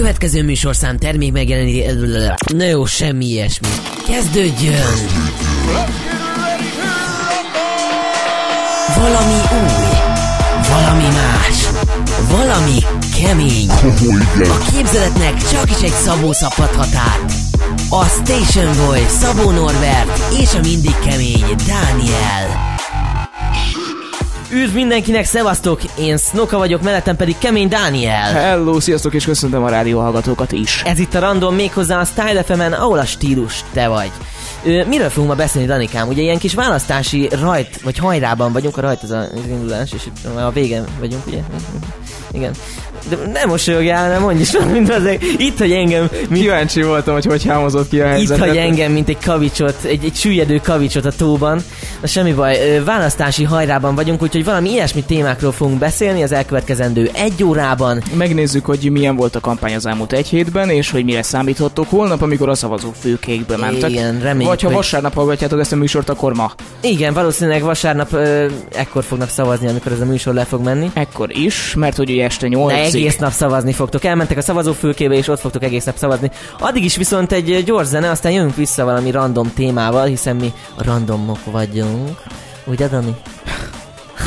következő műsorszám termék megjeleníti... Na jó, semmi ilyesmi. Kezdődjön! Valami új, valami más, valami kemény. A képzeletnek csak is egy Szabó szabhat. A Station Boy, Szabó Norbert és a mindig kemény Dániel. Üdv mindenkinek, szevasztok! Én Snoka vagyok, mellettem pedig Kemény Dániel. Hello, sziasztok, és köszöntöm a rádióhallgatókat is. Ez itt a Random méghozzá a Style fm ahol a stílus te vagy. Ö, miről fogunk ma beszélni, Danikám? Ugye ilyen kis választási rajt, vagy hajrában vagyunk, a rajt az a indulás, és itt a végen vagyunk, ugye? Igen. De nem mosolyogjál, nem mondj is mint az Itt, hogy engem... Mint... Kíváncsi voltam, hogy hogy hámozott ki a helyzetet. Itt, hogy engem, mint egy kavicsot, egy, egy süllyedő kavicsot a tóban. Na semmi baj, választási hajrában vagyunk, úgyhogy valami ilyesmi témákról fogunk beszélni az elkövetkezendő egy órában. Megnézzük, hogy milyen volt a kampány az elmúlt egy hétben, és hogy mire számíthattok holnap, amikor a szavazók főkékbe mentek. Igen, reméljük, Vagy ha hogy... vasárnap hallgatjátok ezt a műsort, akkor ma. Igen, valószínűleg vasárnap ö, ekkor fognak szavazni, amikor ez a műsor le fog menni. Ekkor is, mert hogy ugye este 8 egész nap szavazni fogtok. Elmentek a szavazófülkébe, és ott fogtok egész nap szavazni. Addig is viszont egy gyors zene, aztán jövünk vissza valami random témával, hiszen mi randomok vagyunk. Ugye, Dani?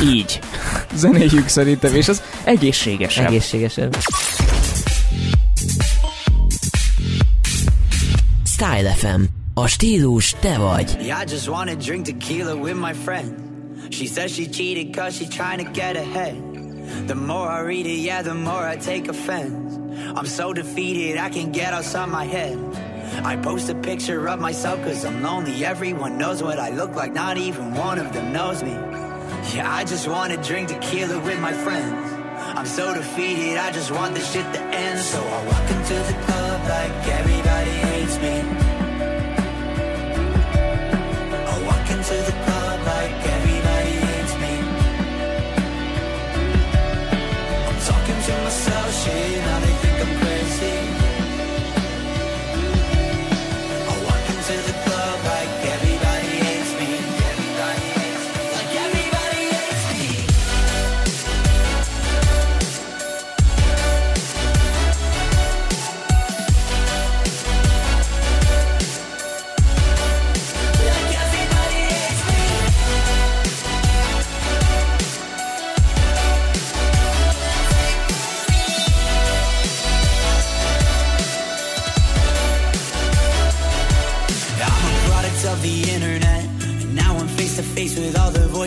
Így. Zenéjük szerintem, és az egészségesebb. Egészségesebb. Style FM. A stílus te vagy. Yeah, I just wanna drink tequila with my friend. She says she cheated cause she's trying to get ahead. The more I read it, yeah, the more I take offense. I'm so defeated, I can't get outside my head. I post a picture of myself cause I'm lonely. Everyone knows what I look like, not even one of them knows me. Yeah, I just wanna drink tequila with my friends. I'm so defeated, I just want this shit to end. So I walk into the club like everybody hates me. shit, now they think I'm crazy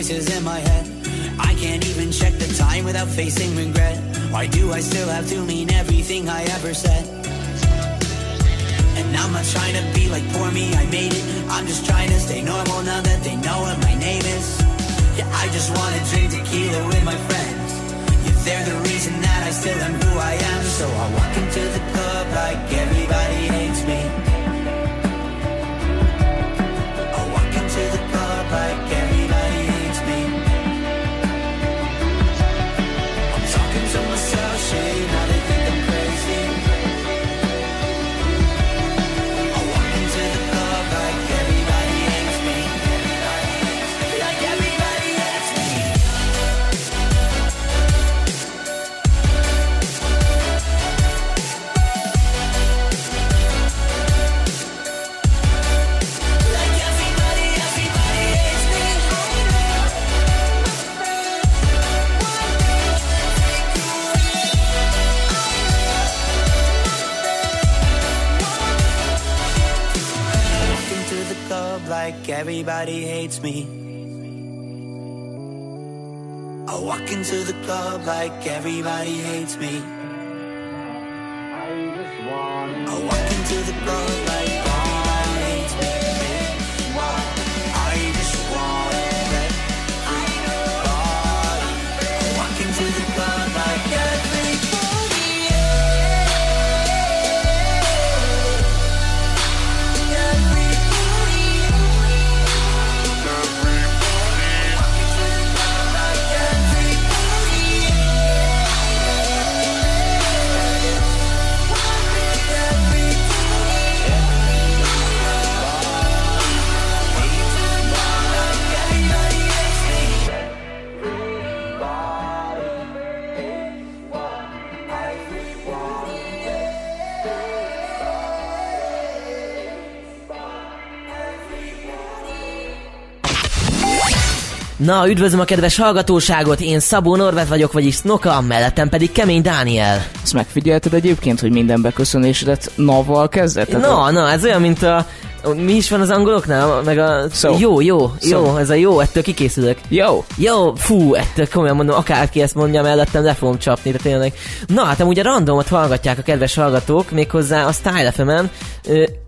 voices in my head. I can't even check the time without facing regret. Why do I still have to mean everything I ever said? And I'm not trying to be like poor me, I made it. I'm just trying to stay normal now that they know what my name is. Yeah, I just wanna drink tequila with my friends. Yeah, they're the reason that I still am who I am. So I walk into the club like everybody everybody hates me. I walk into the club like everybody hates me. Na, üdvözlöm a kedves hallgatóságot, én Szabó Norbert vagyok, vagyis Snoka, mellettem pedig Kemény Dániel. Ezt megfigyelted egyébként, hogy minden beköszönésedet navval kezdett? Na, na, ez olyan, mint a mi is van az angoloknál? Meg a... So. Jó, jó, so. jó, ez a jó, ettől kikészülök. Jó. Jó, fú, ettől komolyan mondom, akárki ezt mondja mellettem, le fogom csapni, de tényleg. Na, hát amúgy a randomot hallgatják a kedves hallgatók, méghozzá a Style fm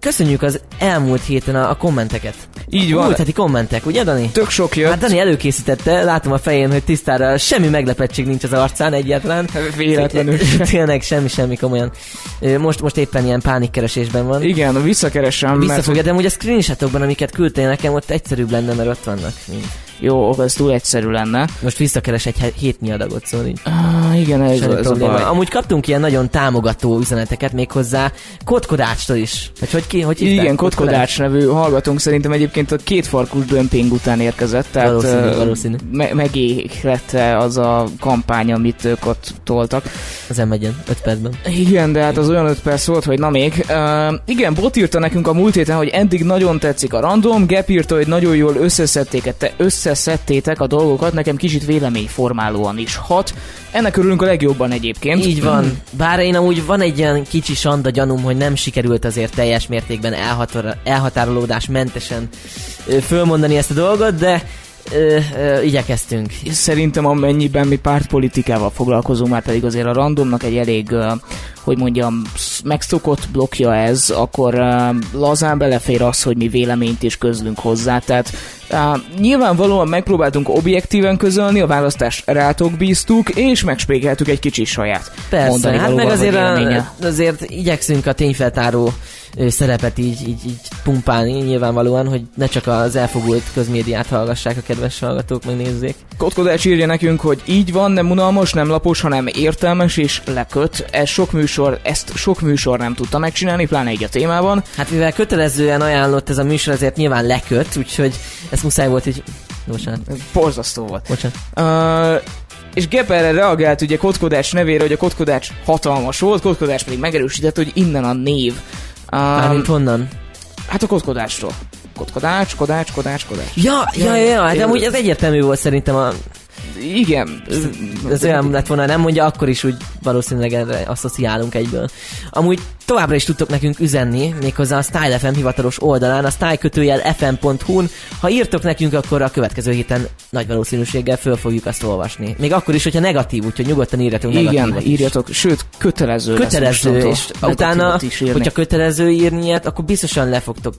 Köszönjük az elmúlt héten a, a kommenteket. Így van. Múlt heti kommentek, ugye Dani? Tök sok jött. Hát Dani előkészítette, látom a fején, hogy tisztára semmi meglepettség nincs az arcán egyáltalán. Véletlenül. Tényleg semmi, semmi komolyan. Most, most éppen ilyen pánikkeresésben van. Igen, visszakeresem. Vissza mert... de amúgy a screenshotokban, amiket küldtél nekem, ott egyszerűbb lenne, mert ott vannak. Mint. Jó, az túl egyszerű lenne. Most visszakeres egy hétnyi adagot, szóval így. Ah, igen, ez, ez a baj. Amúgy kaptunk ilyen nagyon támogató üzeneteket méghozzá Kotkodácstól is. Hogy, hogy ki, hogy Igen, Kotkodács nevű hallgatónk szerintem egyébként a két farkus dömping után érkezett, tehát valószínű, valószínű. Me- megéhlette az a kampány, amit ők ott toltak. Az emegyen, 5 percben. Igen, de hát az olyan 5 perc volt, hogy na még. Uh, igen, Bot írta nekünk a múlt héten, hogy eddig nagyon tetszik a random, Gap írta, hogy nagyon jól összeszedték, te össze összeszedtétek a dolgokat, nekem kicsit véleményformálóan is hat. Ennek örülünk a legjobban egyébként. Így van. Bár én amúgy van egy ilyen kicsi sanda gyanúm, hogy nem sikerült azért teljes mértékben elhatár- elhatárolódás mentesen fölmondani ezt a dolgot, de ö, ö, igyekeztünk. Szerintem amennyiben mi pártpolitikával foglalkozunk, már pedig azért a randomnak egy elég, ö, hogy mondjam, megszokott blokja ez, akkor ö, lazán belefér az, hogy mi véleményt is közlünk hozzá. Tehát Uh, nyilvánvalóan megpróbáltunk objektíven közölni, a választást rátok bíztuk, és megspékeltük egy kicsi saját. Persze, hát meg azért, a, azért igyekszünk a tényfeltáró szerepet így, így, így pumpálni nyilvánvalóan, hogy ne csak az elfogult közmédiát hallgassák a kedves hallgatók, meg nézzék. Kotkodás írja nekünk, hogy így van, nem unalmas, nem lapos, hanem értelmes és leköt. Ez sok műsor, ezt sok műsor nem tudta megcsinálni, pláne így a témában. Hát mivel kötelezően ajánlott ez a műsor, ezért nyilván leköt, úgyhogy ezt muszáj volt így... Bocsánat. Borzasztó volt. Bocsánat. Uh, és Gep erre reagált ugye Kotkodás nevére, hogy a Kotkodás hatalmas volt, Kotkodás pedig megerősített, hogy innen a név. Um, Mármint honnan? Hát a kotkodásról. Kotkodács, kodács, kodács, kodács. Ja, ja, ja, ja, de amúgy ez egyértelmű volt szerintem a igen. Ez, ez olyan lett volna, nem mondja, akkor is úgy valószínűleg erre asszociálunk egyből. Amúgy továbbra is tudtok nekünk üzenni, méghozzá a Style FM hivatalos oldalán, a style fm.hu-n. Ha írtok nekünk, akkor a következő héten nagy valószínűséggel föl fogjuk azt olvasni. Még akkor is, hogyha negatív, úgyhogy nyugodtan írjatok Igen, írjatok, sőt, kötelező Kötelező, és utána, hogyha kötelező írni ilyet, akkor biztosan le fogtok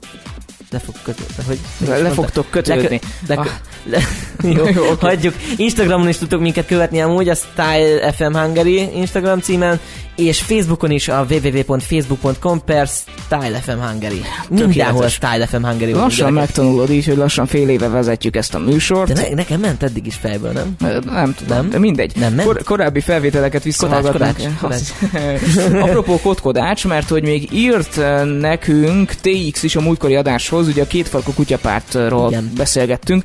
le fog kötődni. Hogy le, le fogtok kötődni. Le, le, ah. le, jó, jó okay. hagyjuk. Instagramon is tudtok minket követni amúgy, a Style FM Hungary Instagram címen, és Facebookon is a www.facebook.com per Style FM Hungary. Mindenhol Style FM Hungary. Lassan megtanulod így, hogy lassan fél éve vezetjük ezt a műsort. De ne, nekem ment eddig is fejből, nem? Nem tudom, nem? de mindegy. Nem ment? Kor, korábbi felvételeket. Kodács, kodács. Apropó kotkodács, mert hogy még írt nekünk TX is a múltkori adáshoz, ugye a kétfarkú kutyapártról Igen. beszélgettünk,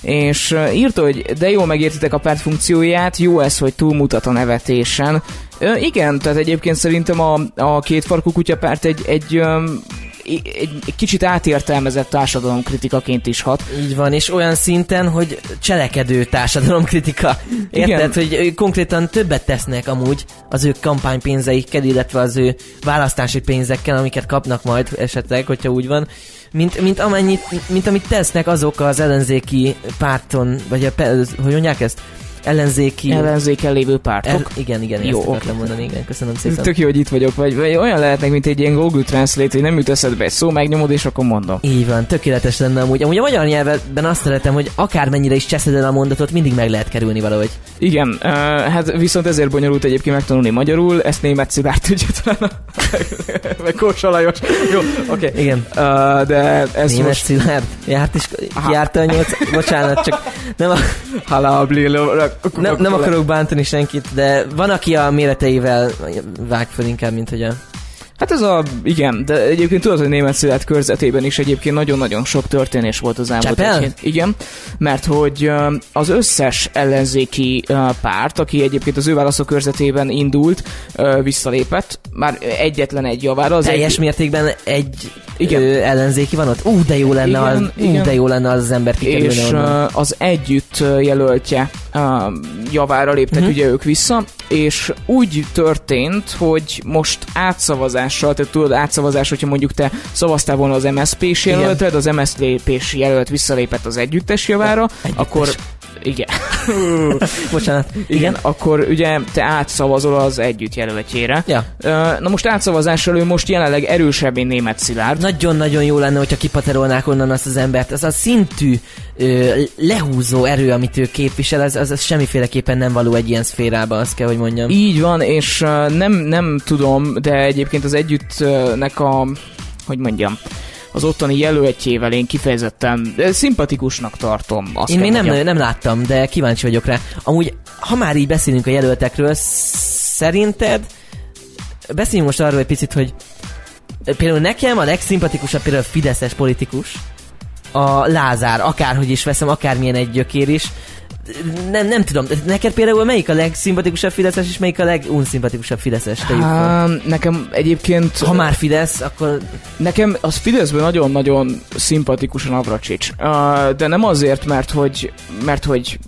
és írta, hogy de jól megértitek a párt funkcióját, jó ez, hogy túlmutat a nevetésen. Ö, igen, tehát egyébként szerintem a, a két farkú kutyapárt egy, egy, egy, egy kicsit átértelmezett társadalomkritikaként is hat. Így van, és olyan szinten, hogy cselekedő társadalomkritika. Érted, Igen. hogy konkrétan többet tesznek amúgy az ő kampánypénzeikkel, illetve az ő választási pénzekkel, amiket kapnak majd esetleg, hogyha úgy van, mint, mint, amennyit, mint amit tesznek azok az ellenzéki párton, vagy a, hogy mondják ezt? Ellenzéki... Ellenzéken lévő pártok. El, igen, igen, jó, ezt okay. mondani, igen, köszönöm szépen. Tök jó, hogy itt vagyok, vagy, vagy olyan lehetnek, mint egy ilyen Google Translate, hogy nem jut eszedbe egy szó, megnyomod, és akkor mondom. Így van, tökéletes lenne amúgy. Amúgy a magyar nyelven azt szeretem, hogy akármennyire is cseszed el a mondatot, mindig meg lehet kerülni valahogy. Igen, uh, hát viszont ezért bonyolult egyébként megtanulni magyarul, ezt német szilárd tudja talán, meg Kósa Lajos. Jó, oké. Okay. Igen. Uh, de ez német most... szilárd? Járt is, járt a nyolc, bocsánat, csak nem a... Halabli, nem, nem akarok bántani senkit, de van, aki a méreteivel vág fel inkább, mint hogy a Hát ez a, igen, de egyébként tudod, hogy német szület körzetében is egyébként nagyon-nagyon sok történés volt az elmúlt egy Igen, mert hogy az összes ellenzéki párt, aki egyébként az ő válaszok körzetében indult, visszalépett, már egyetlen egy javára. Az Teljes egy... mértékben egy igen. Ö, ellenzéki van ott? Ú, de jó lenne, igen, az, igen. Ú, de jó lenne az, az ember kikerülni És onnan. az együtt jelöltje javára léptek uh-huh. ugye ők vissza, és úgy történt, hogy most átszavazással, tehát tudod, átszavazás, hogyha mondjuk te szavaztál volna az MSZP-s jelölted, az MSZP-s jelölt visszalépett az együttes javára, ja, együttes. akkor igen. Bocsánat. Igen, igen, akkor ugye te átszavazol az együtt jelöltjére. Ja. Na most átszavazással ő most jelenleg erősebb, mint német Szilárd. Nagyon-nagyon jó lenne, hogyha kipaterolnák onnan azt az embert. Az a szintű ö, lehúzó erő, amit ő képvisel, az, az, az semmiféleképpen nem való egy ilyen szférába, azt kell, hogy mondjam. Így van, és nem, nem tudom, de egyébként az együttnek a, hogy mondjam, az ottani jelöltjével én kifejezetten szimpatikusnak tartom. Azt én még nem, nem láttam, de kíváncsi vagyok rá. Amúgy, ha már így beszélünk a jelöltekről, szerinted beszéljünk most arról egy picit, hogy például nekem a legszimpatikusabb például a Fideszes politikus, a Lázár, akárhogy is veszem, akármilyen egy gyökér is, nem, nem tudom, neked például melyik a legszimpatikusabb Fideszes, és melyik a legunszimpatikusabb Fideszes? Há, nekem egyébként... Ha már Fidesz, akkor... Nekem az Fideszben nagyon-nagyon szimpatikus a Navracsics. Uh, de nem azért, mert hogy, mert hogy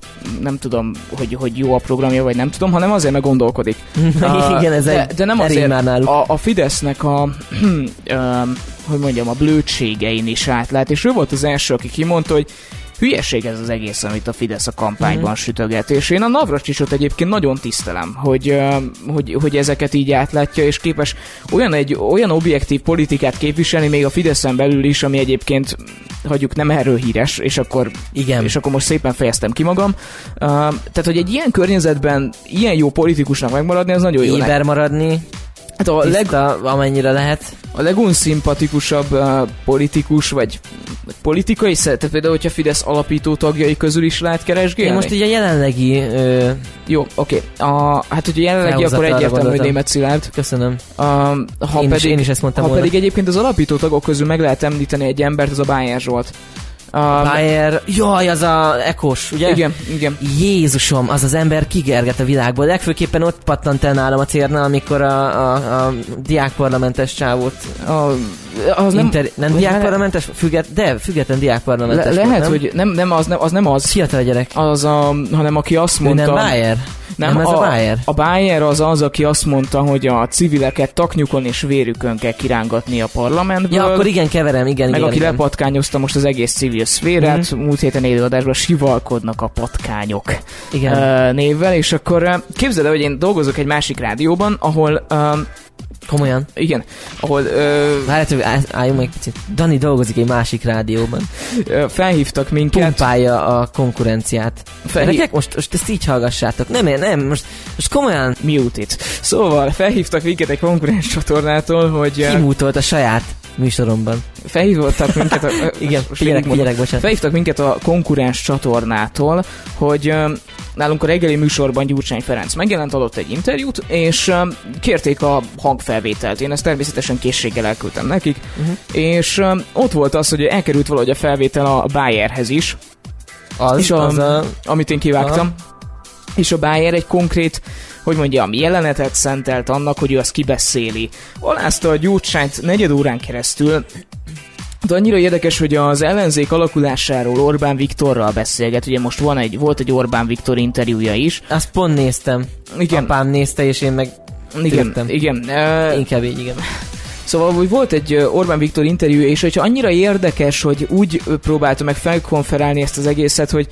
nem tudom, hogy, hogy jó a programja, vagy nem tudom, hanem azért, mert gondolkodik. Igen, ez de, de nem azért, már náluk. A, a Fidesznek a, hogy mondjam, a blödségein is átlát, és ő volt az első, aki kimondta, hogy hülyeség ez az egész, amit a Fidesz a kampányban mm. sütöget, és én a Navracsicsot egyébként nagyon tisztelem, hogy, hogy, hogy ezeket így átlátja, és képes olyan egy olyan objektív politikát képviselni, még a Fideszen belül is, ami egyébként hagyjuk nem erről híres, és akkor, Igen. és akkor most szépen fejeztem ki magam. Uh, tehát, hogy egy ilyen környezetben ilyen jó politikusnak megmaradni, az nagyon jó. Éber maradni. Hát a Tiszta, leg... amennyire lehet. A legunszimpatikusabb uh, politikus, vagy politikai tehát például, hogyha Fidesz alapító tagjai közül is lehet keresgélni? Én most így a jelenlegi... Ö... Jó, oké. Okay. Hát, hogyha jelenlegi, akkor egyértelmű, hogy német Szilárd. Köszönöm. Uh, ha én, pedig, is, én is ezt mondtam Ha volna. pedig egyébként az alapító tagok közül meg lehet említeni egy embert, az a Bájer Zsolt. Um, Bayer, jaj, az a ekos, ugye? Igen, igen. Jézusom, az az ember kigerget a világból. Legfőképpen ott pattant el nálam a cérna, amikor a, a, a diákparlamentes csávót... A, az inter, nem, nem diákparlamentes? Függet, de független diákparlamentes Le, Lehet, volt, hogy nem, nem, az, nem, az nem az. Fiatal gyerek. Az a, hanem aki azt mondta... Ő nem Bayer? Nem, nem ez a, a Bayer? A Bayer az az, aki azt mondta, hogy a civileket taknyukon és vérükön kell kirángatni a parlamentből. Ja, akkor igen, keverem, igen, Meg igen, aki igen. lepatkányozta most az egész civil szférát, mm-hmm. múlt héten élőadásban sivalkodnak a patkányok igen. Névvel, és akkor képzeld el, hogy én dolgozok egy másik rádióban, ahol Komolyan? Igen. Ahol... Ö... Várjátok, álljunk meg picit. Dani dolgozik egy másik rádióban. Felhívtak minket. Pumpálja a konkurenciát. Felhív... most, most ezt így hallgassátok. Nem, nem, most, most komolyan... Mute it. Szóval felhívtak minket egy konkurens csatornától, hogy... Kimútolt a saját műsoromban. Felhívtak minket a... Igen, figyelek, figyelek, bocsánat. Felhívtak minket a konkurens csatornától, hogy nálunk a reggeli műsorban Gyurcsány Ferenc megjelent, adott egy interjút, és kérték a hangfelvételt. Én ezt természetesen készséggel elküldtem nekik, uh-huh. és ott volt az, hogy elkerült valahogy a felvétel a Bayerhez is, az, és a, az a... amit én kivágtam. Aha. És a Bayer egy konkrét hogy mondjam, jelenetet szentelt annak, hogy ő azt kibeszéli. Alázta a gyurcsányt negyed órán keresztül, de annyira érdekes, hogy az ellenzék alakulásáról Orbán Viktorral beszélget. Ugye most van egy, volt egy Orbán Viktor interjúja is. Azt pont néztem. Igen. Apám nézte, és én meg igen, tűrtem. igen. Uh, Inkább így, igen. Szóval hogy volt egy Orbán Viktor interjú, és hogyha annyira érdekes, hogy úgy próbálta meg felkonferálni ezt az egészet, hogy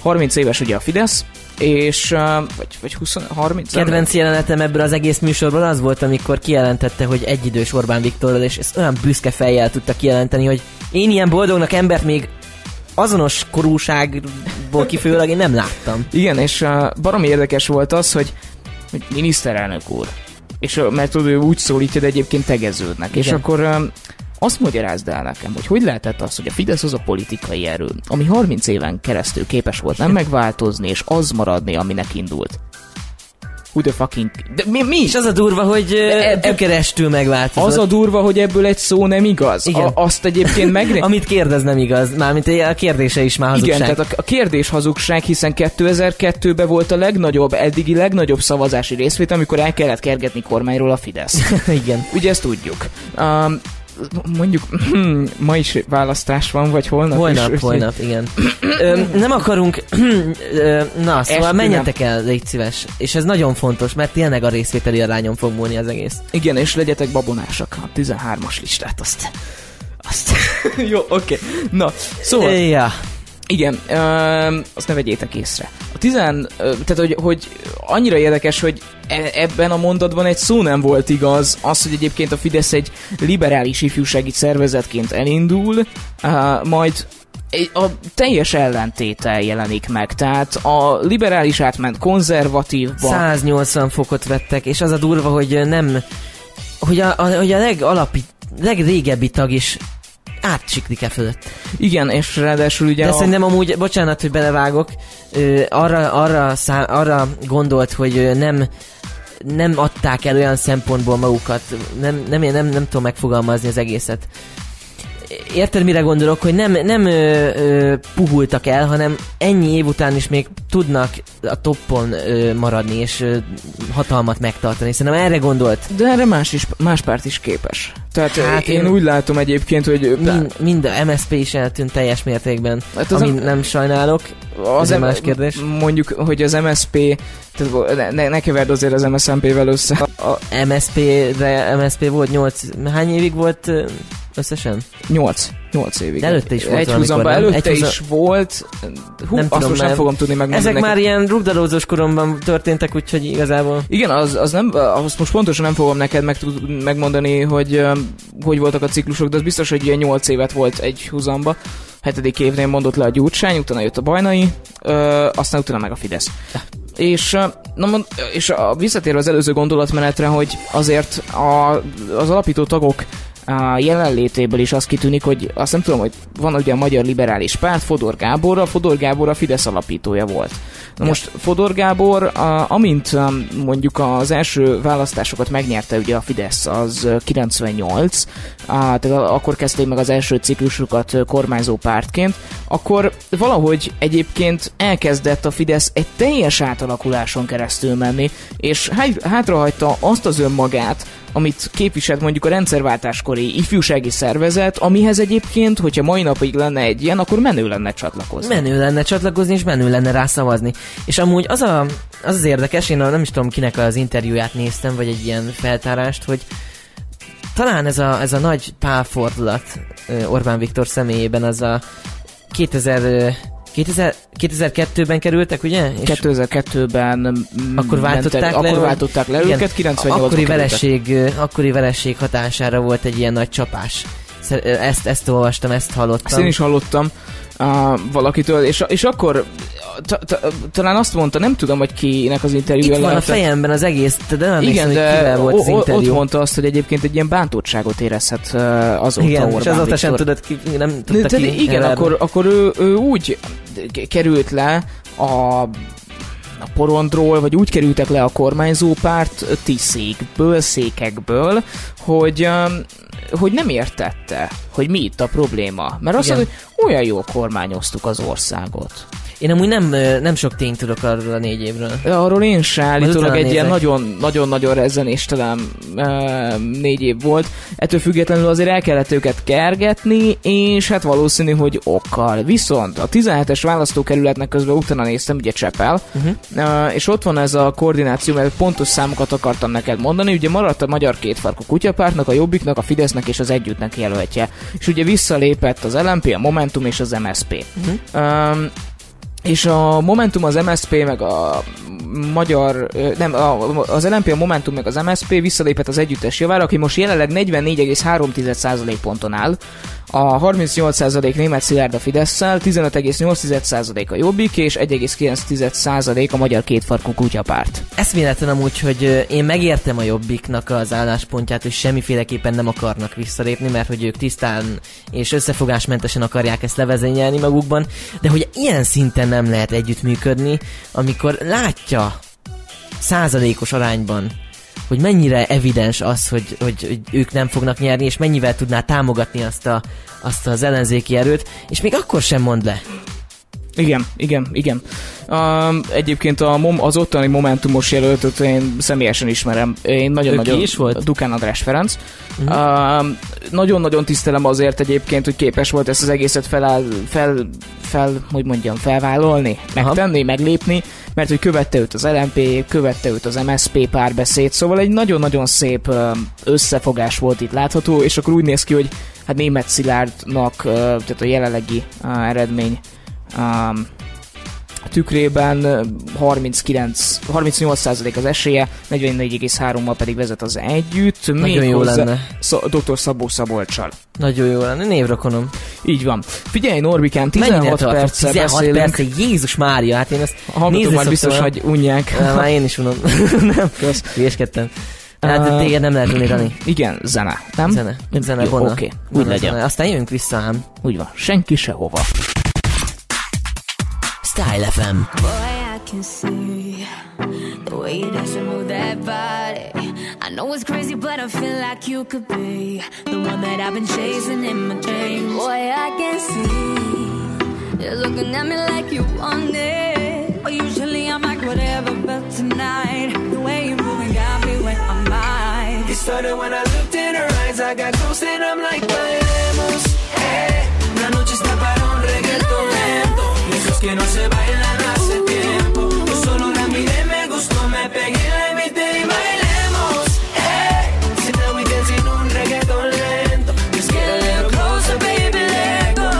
30 éves ugye a Fidesz, és vagy, vagy 20, 30 Kedvenc jelenetem ebből az egész műsorban az volt, amikor kijelentette, hogy egyidős Orbán Viktorral, és ezt olyan büszke fejjel tudta kijelenteni, hogy én ilyen boldognak embert még azonos korúságból kifőleg én nem láttam. Igen, és uh, baromi érdekes volt az, hogy, hogy miniszterelnök úr, és mert tudod, ő úgy szólítja, de egyébként tegeződnek. Igen. És akkor azt magyarázd el nekem, hogy hogy lehetett az, hogy a Fidesz az a politikai erő, ami 30 éven keresztül képes volt nem megváltozni, és az maradni, aminek indult. who the fucking... De mi? mi? És az a durva, hogy e, gyökerestül megváltozott. Az a durva, hogy ebből egy szó nem igaz. Igen. A, azt egyébként meg... Amit kérdez nem igaz. Mármint a kérdése is már hazugság. Igen, tehát a, a kérdés hazugság, hiszen 2002-ben volt a legnagyobb, eddigi legnagyobb szavazási részvét, amikor el kellett kergetni kormányról a Fidesz. Igen. Ugye ezt tudjuk. Um, mondjuk ma is választás van, vagy holnap Holnap, is, holnap, igen. ö, nem akarunk... ö, na, szóval Eskü menjetek el, légy szíves. És ez nagyon fontos, mert tényleg a részvételi arányon fog múlni az egész. Igen, és legyetek babonásak. A 13-as listát azt... Azt... Jó, oké. Okay. Na, szóval... Ja. Igen, ö, azt ne vegyétek észre. A tizen, ö, tehát hogy, hogy annyira érdekes, hogy e, ebben a mondatban egy szó nem volt igaz, az, hogy egyébként a Fidesz egy liberális ifjúsági szervezetként elindul, ö, majd a teljes ellentétel jelenik meg, tehát a liberális átment konzervatívba. 180 fokot vettek, és az a durva, hogy nem, hogy a, a, hogy a legalapi, legrégebbi tag is átsiklik e fölött. Igen, és ráadásul ugye De a... szerintem amúgy, bocsánat, hogy belevágok, arra, arra, szá, arra gondolt, hogy nem nem adták el olyan szempontból magukat, nem, nem, nem, nem tudom megfogalmazni az egészet érted, mire gondolok, hogy nem, nem ö, ö, puhultak el, hanem ennyi év után is még tudnak a toppon ö, maradni, és ö, hatalmat megtartani. Szerintem erre gondolt. De erre más, is, más párt is képes. Tehát hát én, én úgy látom egyébként, hogy... Mind, mind a MSP is eltűnt teljes mértékben, hát az amit nem sajnálok. Az Ez más kérdés. Mondjuk, hogy az MSP, tehát ne, ne keverd azért az MSZMP-vel össze. A, a MSP, de MSP volt 8, hány évig volt összesen? 8. 8 évig. De előtte is volt Egy húzamba előtte egy is volt. Hú, nem azt tudom, most nem fogom tudni megmondani. Ezek neked. már ilyen rugdalózós koromban történtek, úgyhogy igazából... Igen, az, az nem, azt most pontosan nem fogom neked meg, megmondani, hogy hogy voltak a ciklusok, de az biztos, hogy ilyen 8 évet volt egy húzamba. Hetedik évnél mondott le a gyurcsány, utána jött a bajnai, ö, aztán utána meg a Fidesz. És, na mond, és a, visszatérve az előző gondolatmenetre, hogy azért a, az alapító tagok a jelenlétéből is az kitűnik, hogy azt nem tudom, hogy van ugye a Magyar Liberális Párt, Fodor Gábor, a Fodor Gábor a Fidesz alapítója volt. Na most Fodor Gábor, a, amint um, mondjuk az első választásokat megnyerte ugye a Fidesz, az 98, a, tehát akkor kezdték meg az első ciklusukat kormányzó pártként, akkor valahogy egyébként elkezdett a Fidesz egy teljes átalakuláson keresztül menni, és hátrahagyta azt az önmagát, amit képviselt mondjuk a rendszerváltáskori ifjúsági szervezet, amihez egyébként, hogyha mai napig lenne egy ilyen, akkor menő lenne csatlakozni. Menő lenne csatlakozni, és menő lenne rá szavazni. És amúgy az, a, az az érdekes, én nem is tudom kinek az interjúját néztem, vagy egy ilyen feltárást, hogy talán ez a, ez a nagy pálfordulat Orbán Viktor személyében az a 2000 2000, 2002-ben kerültek, ugye? És 2002-ben akkor váltották mentek, le, akkor váltották le őket, 98 akkori vereség, akkori vereség hatására volt egy ilyen nagy csapás. Ezt, ezt olvastam, ezt hallottam. Ezt én is hallottam uh, valakitől, és, és akkor talán azt mondta, nem tudom, hogy kinek az interjúja Itt van a fejemben az egész, de nem Igen, de kivel volt az interjú. ott mondta azt, hogy egyébként egy ilyen bántottságot érezhet azóta Igen, Orbán és azóta sem tudott ki, nem tudta de, ki Igen, akkor, akkor ő, ő úgy került le a a porondról, vagy úgy kerültek le a kormányzó párt tiszékből, székekből, hogy hogy nem értette, hogy mi itt a probléma. Mert azt mondja, hogy olyan jól kormányoztuk az országot. Én amúgy nem, nem sok tényt tudok arról a négy évről. Arról én se állítólag egy ilyen nagyon-nagyon rezenéstelen e, négy év volt. Ettől függetlenül azért el kellett őket kergetni, és hát valószínű, hogy okkal. Viszont a 17-es választókerületnek közben utána néztem, ugye Csepel, uh-huh. és ott van ez a koordináció, mert pontos számokat akartam neked mondani. Ugye maradt a Magyar Kétfarkú Kutyapártnak, a Jobbiknak, a Fidesznek és az Együttnek jelöltje. És ugye visszalépett az LMP, a Momentum és az MSP. Uh-huh. Um, és a Momentum, az MSP, meg a magyar, nem, az LNP, a Momentum, meg az MSP visszalépett az együttes javára, aki most jelenleg 44,3% ponton áll, a 38% német Szilárd a Fidesz-szel, 15,8% a Jobbik, és 1,9% a magyar kétfarkú kutyapárt. Eszméletlen amúgy, hogy én megértem a Jobbiknak az álláspontját, hogy semmiféleképpen nem akarnak visszalépni, mert hogy ők tisztán és összefogásmentesen akarják ezt levezényelni magukban, de hogy ilyen szinten nem lehet együttműködni, amikor látja százalékos arányban hogy mennyire evidens az, hogy, hogy, hogy ők nem fognak nyerni, és mennyivel tudná támogatni azt, a, azt az ellenzéki erőt, és még akkor sem mond le. Igen, igen, igen. Uh, egyébként a mom, az ottani Momentumos jelöltöt én személyesen ismerem. Én nagyon-nagyon... is volt? Dukán András Ferenc. Uh-huh. Uh, nagyon-nagyon tisztelem azért egyébként, hogy képes volt ezt az egészet fel, fel, fel hogy mondjam, felvállalni, megtenni, Aha. meglépni, mert hogy követte őt az LMP, követte őt az MSP párbeszéd, szóval egy nagyon-nagyon szép összefogás volt itt látható, és akkor úgy néz ki, hogy hát német Szilárdnak, tehát a jelenlegi eredmény um, tükrében 39, 38% az esélye, 44,3-mal pedig vezet az együtt. Nagyon jó lenne. Sz- Dr. Szabó Szabolcsal. Nagyon jó lenne, névrokonom. Így van. Figyelj, Norbikán, 16 perccel 16 perc, Jézus Mária, hát én ezt Hallgatom már biztos, hogy unják. Már én is unom. nem, Kösz. Hülyeskedtem. Hát uh, téged nem lehet unni, Igen, zene, nem? Zene. Zene, Oké, okay. úgy legyen. Zene. Aztán jövünk vissza ám. Úgy van, senki sehova. Style FM. Boy, I can see the way you dance and move that body. I know it's crazy, but I feel like you could be the one that I've been chasing in my dreams. Boy, I can see you're looking at me like you want it. But usually I'm like whatever, but tonight the way you're moving got me where my mind. It started when I looked in her eyes. I got close and I'm like, bailemos, que no se bailan hace tiempo. Yo solo la miré, me gustó, me pegué, la invité y bailemos. Hey, sit down, we dancing un reggaeton lento. Just get a little closer, baby, let go.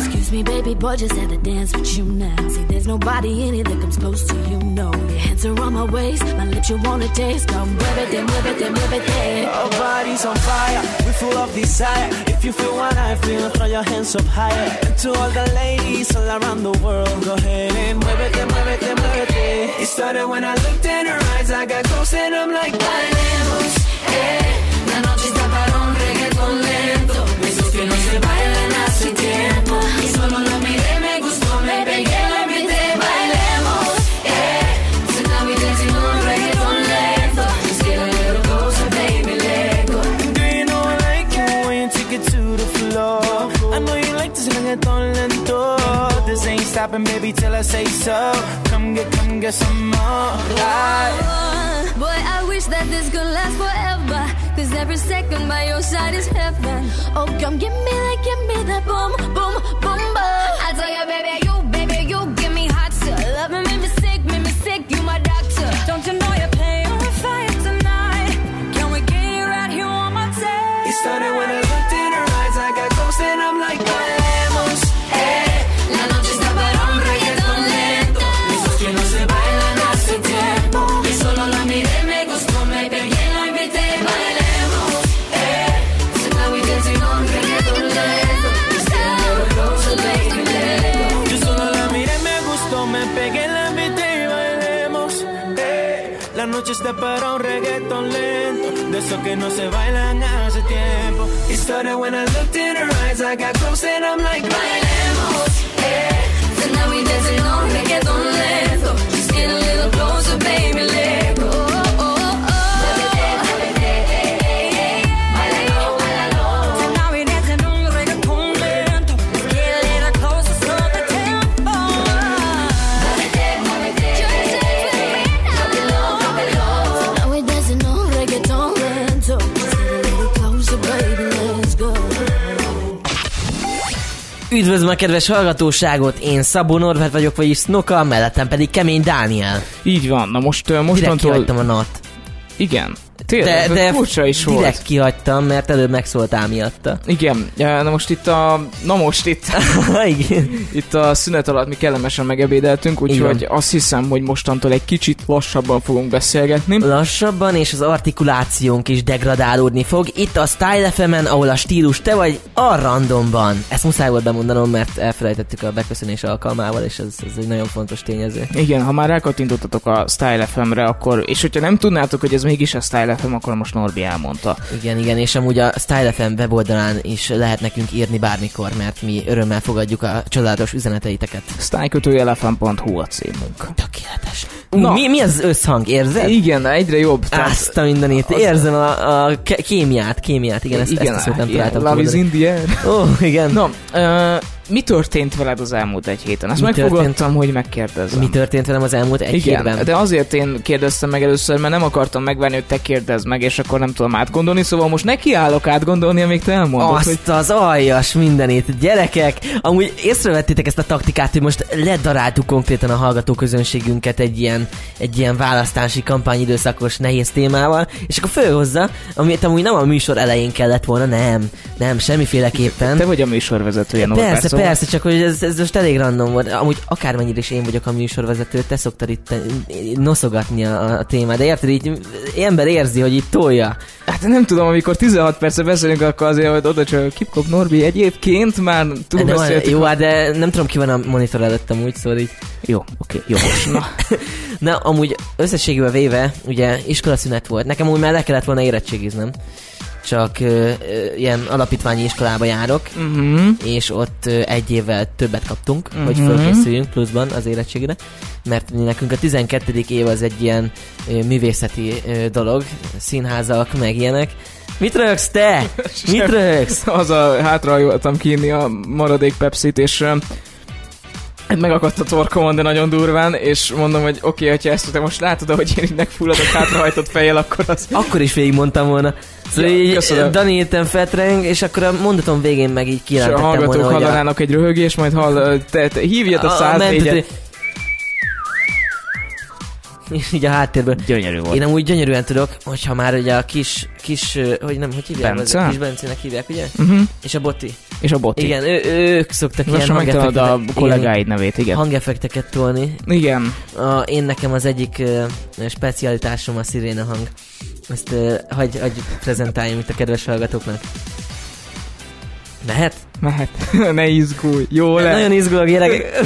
Excuse me, baby boy, just had to dance with you now. Nobody in it that comes close to you, no. Your hands are on my waist, my lips you wanna taste. Come move it, then move it, then move it, then. Our bodies on fire, we full of desire. If you feel what I feel, throw your hands up higher. And to all the ladies all around the world, go ahead and move it, then move it, then move it. It started when I looked in her eyes, I got close and I'm like, bailemos, eh. La noche stopping, baby, till I say so. Come get, come get some more. Right. Oh, boy, I wish that this could last forever. Cause every second by your side is heaven. Oh, come give me that, give me that boom, boom, boom, boom. I tell you, baby, you, Está para un reggaeton lento. De esos que no se bailan hace tiempo. It started when I looked in her eyes, I got close and I'm like, bailemos, eh. So now we dancing on reggaeton lento. Just get a little closer, baby, Üdvözlöm a kedves hallgatóságot, én Szabó Norbert vagyok, vagyis Snoka, mellettem pedig Kemény Dániel. Így van, na most uh, Direkt mostantól... kihagytam a nat. Igen. Tényleg, De, de furcsa is volt. direkt kihagytam, mert előbb megszóltál miatta. Igen, na most itt a... Na most itt... Igen. Itt a szünet alatt mi kellemesen megebédeltünk, úgyhogy azt hiszem, hogy mostantól egy kicsit lassabban fogunk beszélgetni. Lassabban, és az artikulációnk is degradálódni fog. Itt a Style fm ahol a stílus te vagy, a randomban. Ezt muszáj volt bemondanom, mert elfelejtettük a beköszönés alkalmával, és ez, ez egy nagyon fontos tényező. Igen, ha már rákattintottatok a Style FM-re, akkor, és hogyha nem tudnátok, hogy ez mégis a Style FM, akkor most Norbi elmondta. Igen, igen, és amúgy a Style FM weboldalán is lehet nekünk írni bármikor, mert mi örömmel fogadjuk a csodálatos üzeneteiteket. stylekötőjelefm.hu a címünk. Tökéletes. Na. Mi, mi az összhang, érzed? Igen, egyre jobb. Tehát Azt a mindenit. Az... Érzem a, a kémiát, kémiát, igen, ezt, igen, ezt a szót nem találtam. Love is in the air. Ó, oh, igen. No, uh, mi történt veled az elmúlt egy héten? Azt mi megfogadtam, történt? hogy megkérdezem. Mi történt velem az elmúlt egy Igen, hétben? de azért én kérdeztem meg először, mert nem akartam megvárni, hogy te kérdezz meg, és akkor nem tudom átgondolni, szóval most nekiállok átgondolni, amíg te elmondod. Azt hogy... az aljas mindenit. Gyerekek, amúgy észrevettétek ezt a taktikát, hogy most ledaráltuk konkrétan a hallgatóközönségünket egy ilyen, egy ilyen választási kampányidőszakos nehéz témával, és akkor fölhozza, amit amúgy nem a műsor elején kellett volna, nem, nem, semmiféleképpen. Te vagy a műsorvezetője, Persze, szóval... persze, csak hogy ez, ez most elég random volt. Amúgy akármennyire is én vagyok a műsorvezető, te szoktad itt noszogatni a, a témát, de érted, így ember érzi, hogy itt tolja. Hát nem tudom, amikor 16 perce beszélünk, akkor azért, hogy oda csak Kipkop Norbi egyébként már túl de beszéltük. Jó, hát de nem tudom, ki van a monitor előttem úgy, szóval így. Jó, oké, okay, jó. Na. Na, amúgy összességében véve, ugye iskolaszünet volt. Nekem úgy már le kellett volna érettségiznem csak uh, ilyen alapítványi iskolába járok, uh-huh. és ott uh, egy évvel többet kaptunk, uh-huh. hogy fölkészüljünk pluszban az érettségre, mert nekünk a 12. év az egy ilyen uh, művészeti uh, dolog, színházak, meg ilyenek, Mit rögsz te? Mit rögsz? Az a hátra kínni a maradék Pepsi-t, és megakadt a torkomon, de nagyon durván, és mondom, hogy oké, okay, ha ezt te most látod, hogy én így megfulladok hátrahajtott fejjel, akkor az... Akkor is mondtam volna. Szóval ja, így köszönöm. Dani éppen fetreng, és akkor a mondatom végén meg így kijelentettem volna, És a hallgatók hallanának a... egy röhögés, majd hall, te, te hívjad a, a 104 így a háttérből. Gyönyörű volt. Én amúgy gyönyörűen tudok, hogyha már ugye a kis, kis, hogy nem, hogy hívják? Bence? Az, kis Bencének hívják, ugye? Uh-huh. És a Boti. És a Boti. Igen, ő, ők szoktak Most ilyen hangeffekteket. a kollégáid nevét, igen. Hangeffekteket tolni. Igen. A, én nekem az egyik uh, specialitásom a sziréna hang. Ezt uh, hagy, hagy prezentáljam itt a kedves hallgatóknak. Mehet? Mehet. ne izgulj. Jó le. Nagyon izgulok, gyerekek.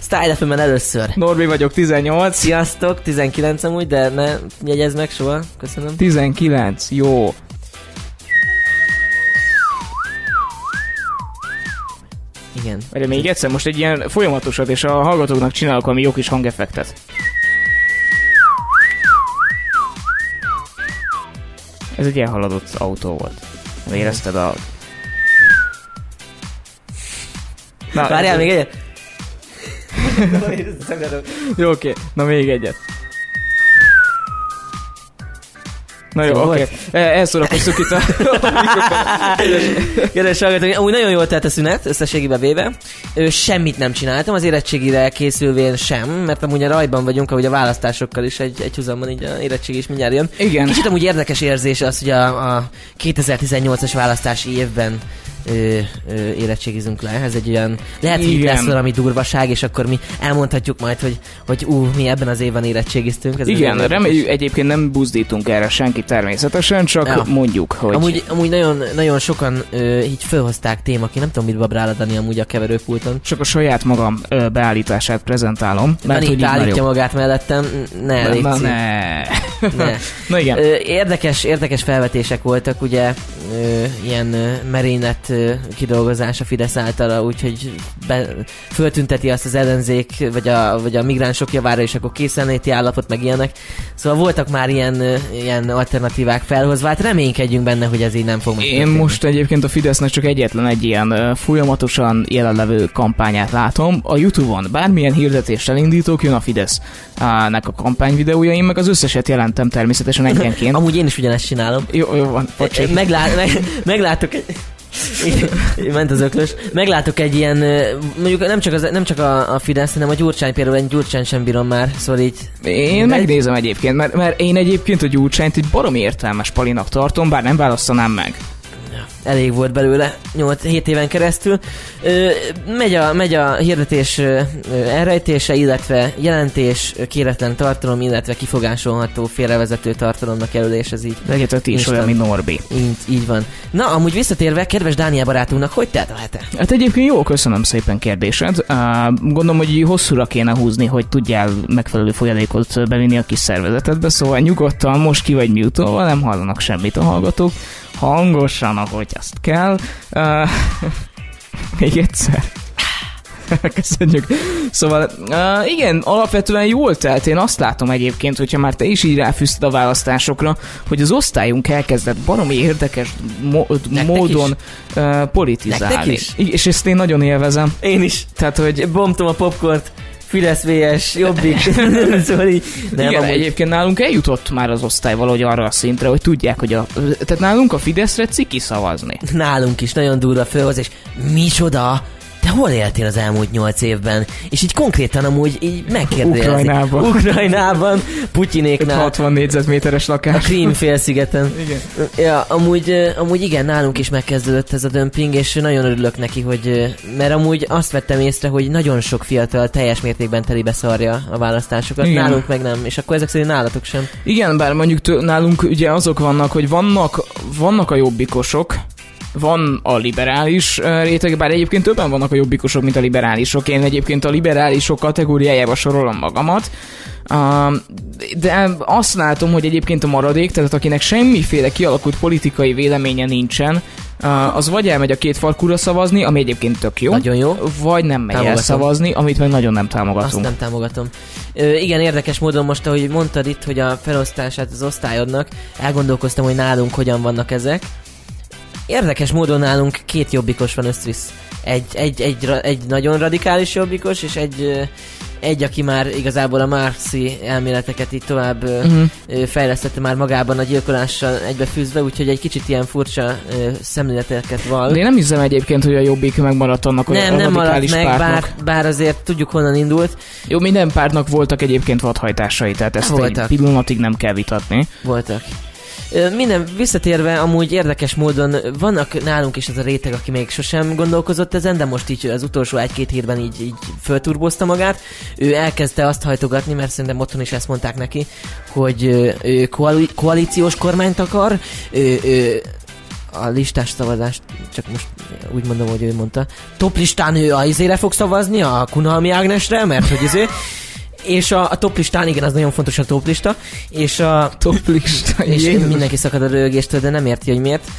Style fm először. Norbi vagyok, 18. Sziasztok, 19 amúgy, de ne jegyezd meg soha. Köszönöm. 19, jó. Igen. Vagy még egyszer, most egy ilyen folyamatosat, és a hallgatóknak csinálok ami jó kis hangeffektet. Ez egy elhaladott autó volt. Érezted a Na, Várjál még egyet? Jó, oké. Na még egyet. Na jó, oké. Okay. Elszórakoztuk itt a... Kedves hallgatók, amúgy nagyon jól telt a szünet, összességében véve. Ő, semmit nem csináltam, az érettségire készülvén sem, mert amúgy a rajban vagyunk, ahogy a választásokkal is egy, egy huzamban így a érettség is mindjárt jön. Igen. Kicsit amúgy érdekes érzés az, hogy a, a 2018-as választási évben ö, ö, érettségizünk le. Ez egy olyan, lehet, hogy lesz valami durvaság, és akkor mi elmondhatjuk majd, hogy, hogy ú, mi ebben az évben érettségiztünk. Ez Igen, reméljük egyébként nem buzdítunk erre senki természetesen, csak ja. mondjuk, hogy... Amúgy, amúgy nagyon, nagyon sokan ö, így felhozták témaként, nem tudom, mit babrál Dani amúgy a keverőpulton. Csak a saját magam ö, beállítását prezentálom. Mert Dani állítja magát mellettem, ne, na, ne. Ne. na igen. Érdekes, érdekes felvetések voltak, ugye ilyen merénylet kidolgozás a Fidesz általa, úgyhogy be, föltünteti azt az ellenzék, vagy a, vagy a migránsok javára, és akkor készenléti állapot, meg ilyenek. Szóval voltak már ilyen, ilyen alternatívák felhozva, hát reménykedjünk benne, hogy ez így nem fog megtörténni. Én most egyébként a Fidesznek csak egyetlen egy ilyen folyamatosan jelenlevő kampányát látom. A Youtube-on bármilyen hirdetéssel indítok, jön a Fidesz nek a kampányvideójaim, meg az összeset jelentem természetesen egyenként. Amúgy én is ugyanezt csinálom. Jó, jó van, Meglá- meg, meglátok egy Ment az öklös. Meglátok egy ilyen, mondjuk nem csak, az, nem csak a, a Fidesz, hanem a Gyurcsány például, egy Gyurcsány sem bírom már, szóval így... Én de megnézem egyébként, mert, mert én egyébként a Gyurcsányt egy baromi értelmes palinak tartom, bár nem választanám meg. Elég volt belőle 8-7 éven keresztül. Ö, megy, a, megy a hirdetés ö, elrejtése, illetve jelentés, kéretlen tartalom, illetve kifogásolható félrevezető tartalomnak jelölés, ez így. Legyetek ti is olyan, mint Norbi. Így, így van. Na, amúgy visszatérve, kedves Dániel barátunknak, hogy telt a hete? Hát egyébként jó, köszönöm szépen kérdésed. Uh, gondolom, hogy hosszúra kéne húzni, hogy tudjál megfelelő folyadékot bevinni a kis szervezetedbe, szóval nyugodtan most ki vagy mutolva, nem hallanak semmit a hallgatók hangosan, ahogy azt kell. Uh, még egyszer. Köszönjük. Szóval uh, igen, alapvetően jól telt. Én azt látom egyébként, hogyha már te is így ráfűzted a választásokra, hogy az osztályunk elkezdett baromi érdekes mo- módon uh, politizálni. És ezt én nagyon élvezem. Én is. Tehát, hogy... Bomtom a popcornt. Fidesz VS, Jobbik. szóval így, nem, Igen, amúgy... egyébként nálunk eljutott már az osztály valahogy arra a szintre, hogy tudják, hogy a... Tehát nálunk a Fideszre ciki szavazni. Nálunk is nagyon durva fölhozás. Micsoda? Hol éltél az elmúlt nyolc évben? És így konkrétan amúgy így megkérdezik. Ukrajnában. Putyinéknál. Putyinéknál. 60 négyzetméteres lakás. A Krím félszigeten. igen. Ja, amúgy, amúgy igen, nálunk is megkezdődött ez a dömping, és nagyon örülök neki, hogy, mert amúgy azt vettem észre, hogy nagyon sok fiatal teljes mértékben telibe szarja a választásokat. Igen. Nálunk meg nem, és akkor ezek szerint nálatok sem. Igen, bár mondjuk tő, nálunk ugye azok vannak, hogy vannak, vannak a jobbikosok, van a liberális réteg, bár egyébként többen vannak a jobbikosok, mint a liberálisok. Én egyébként a liberálisok kategóriájába sorolom magamat. de azt látom, hogy egyébként a maradék, tehát akinek semmiféle kialakult politikai véleménye nincsen, az vagy elmegy a két farkúra szavazni, ami egyébként tök jó. Nagyon jó. Vagy nem megy támogatom. el szavazni, amit meg nagyon nem támogatunk. Azt nem támogatom. Ö, igen, érdekes módon most, ahogy mondtad itt, hogy a felosztását az osztályodnak, elgondolkoztam, hogy nálunk hogyan vannak ezek. Érdekes módon nálunk két jobbikos van összvisz. Egy, egy, egy, egy nagyon radikális jobbikos, és egy, egy, aki már igazából a Marxi elméleteket itt tovább uh-huh. fejlesztette már magában a gyilkolással egybefűzve, úgyhogy egy kicsit ilyen furcsa szemléleteket val. De én nem hiszem egyébként, hogy a jobbik megmaradt annak nem, a nem radikális meg, bár, bár azért tudjuk honnan indult. Jó, minden pártnak voltak egyébként vadhajtásai, tehát ezt voltak. egy pillanatig nem kell vitatni. Voltak. Minden visszatérve, amúgy érdekes módon vannak nálunk is az a réteg, aki még sosem gondolkozott ezen, de most így az utolsó egy-két hétben így, így fölturbozta magát. Ő elkezdte azt hajtogatni, mert szerintem otthon is ezt mondták neki, hogy ő koali- koalíciós kormányt akar, ő, ő a listás szavazást, csak most úgy mondom, hogy ő mondta. Top listán ő a izére fog szavazni, a Kunhalmi Ágnesre, mert hogy izé, és a, a top listán, igen, az nagyon fontos a top lista, és a top lista, és Jézus. mindenki szakad a rögéstől, de nem érti, hogy miért.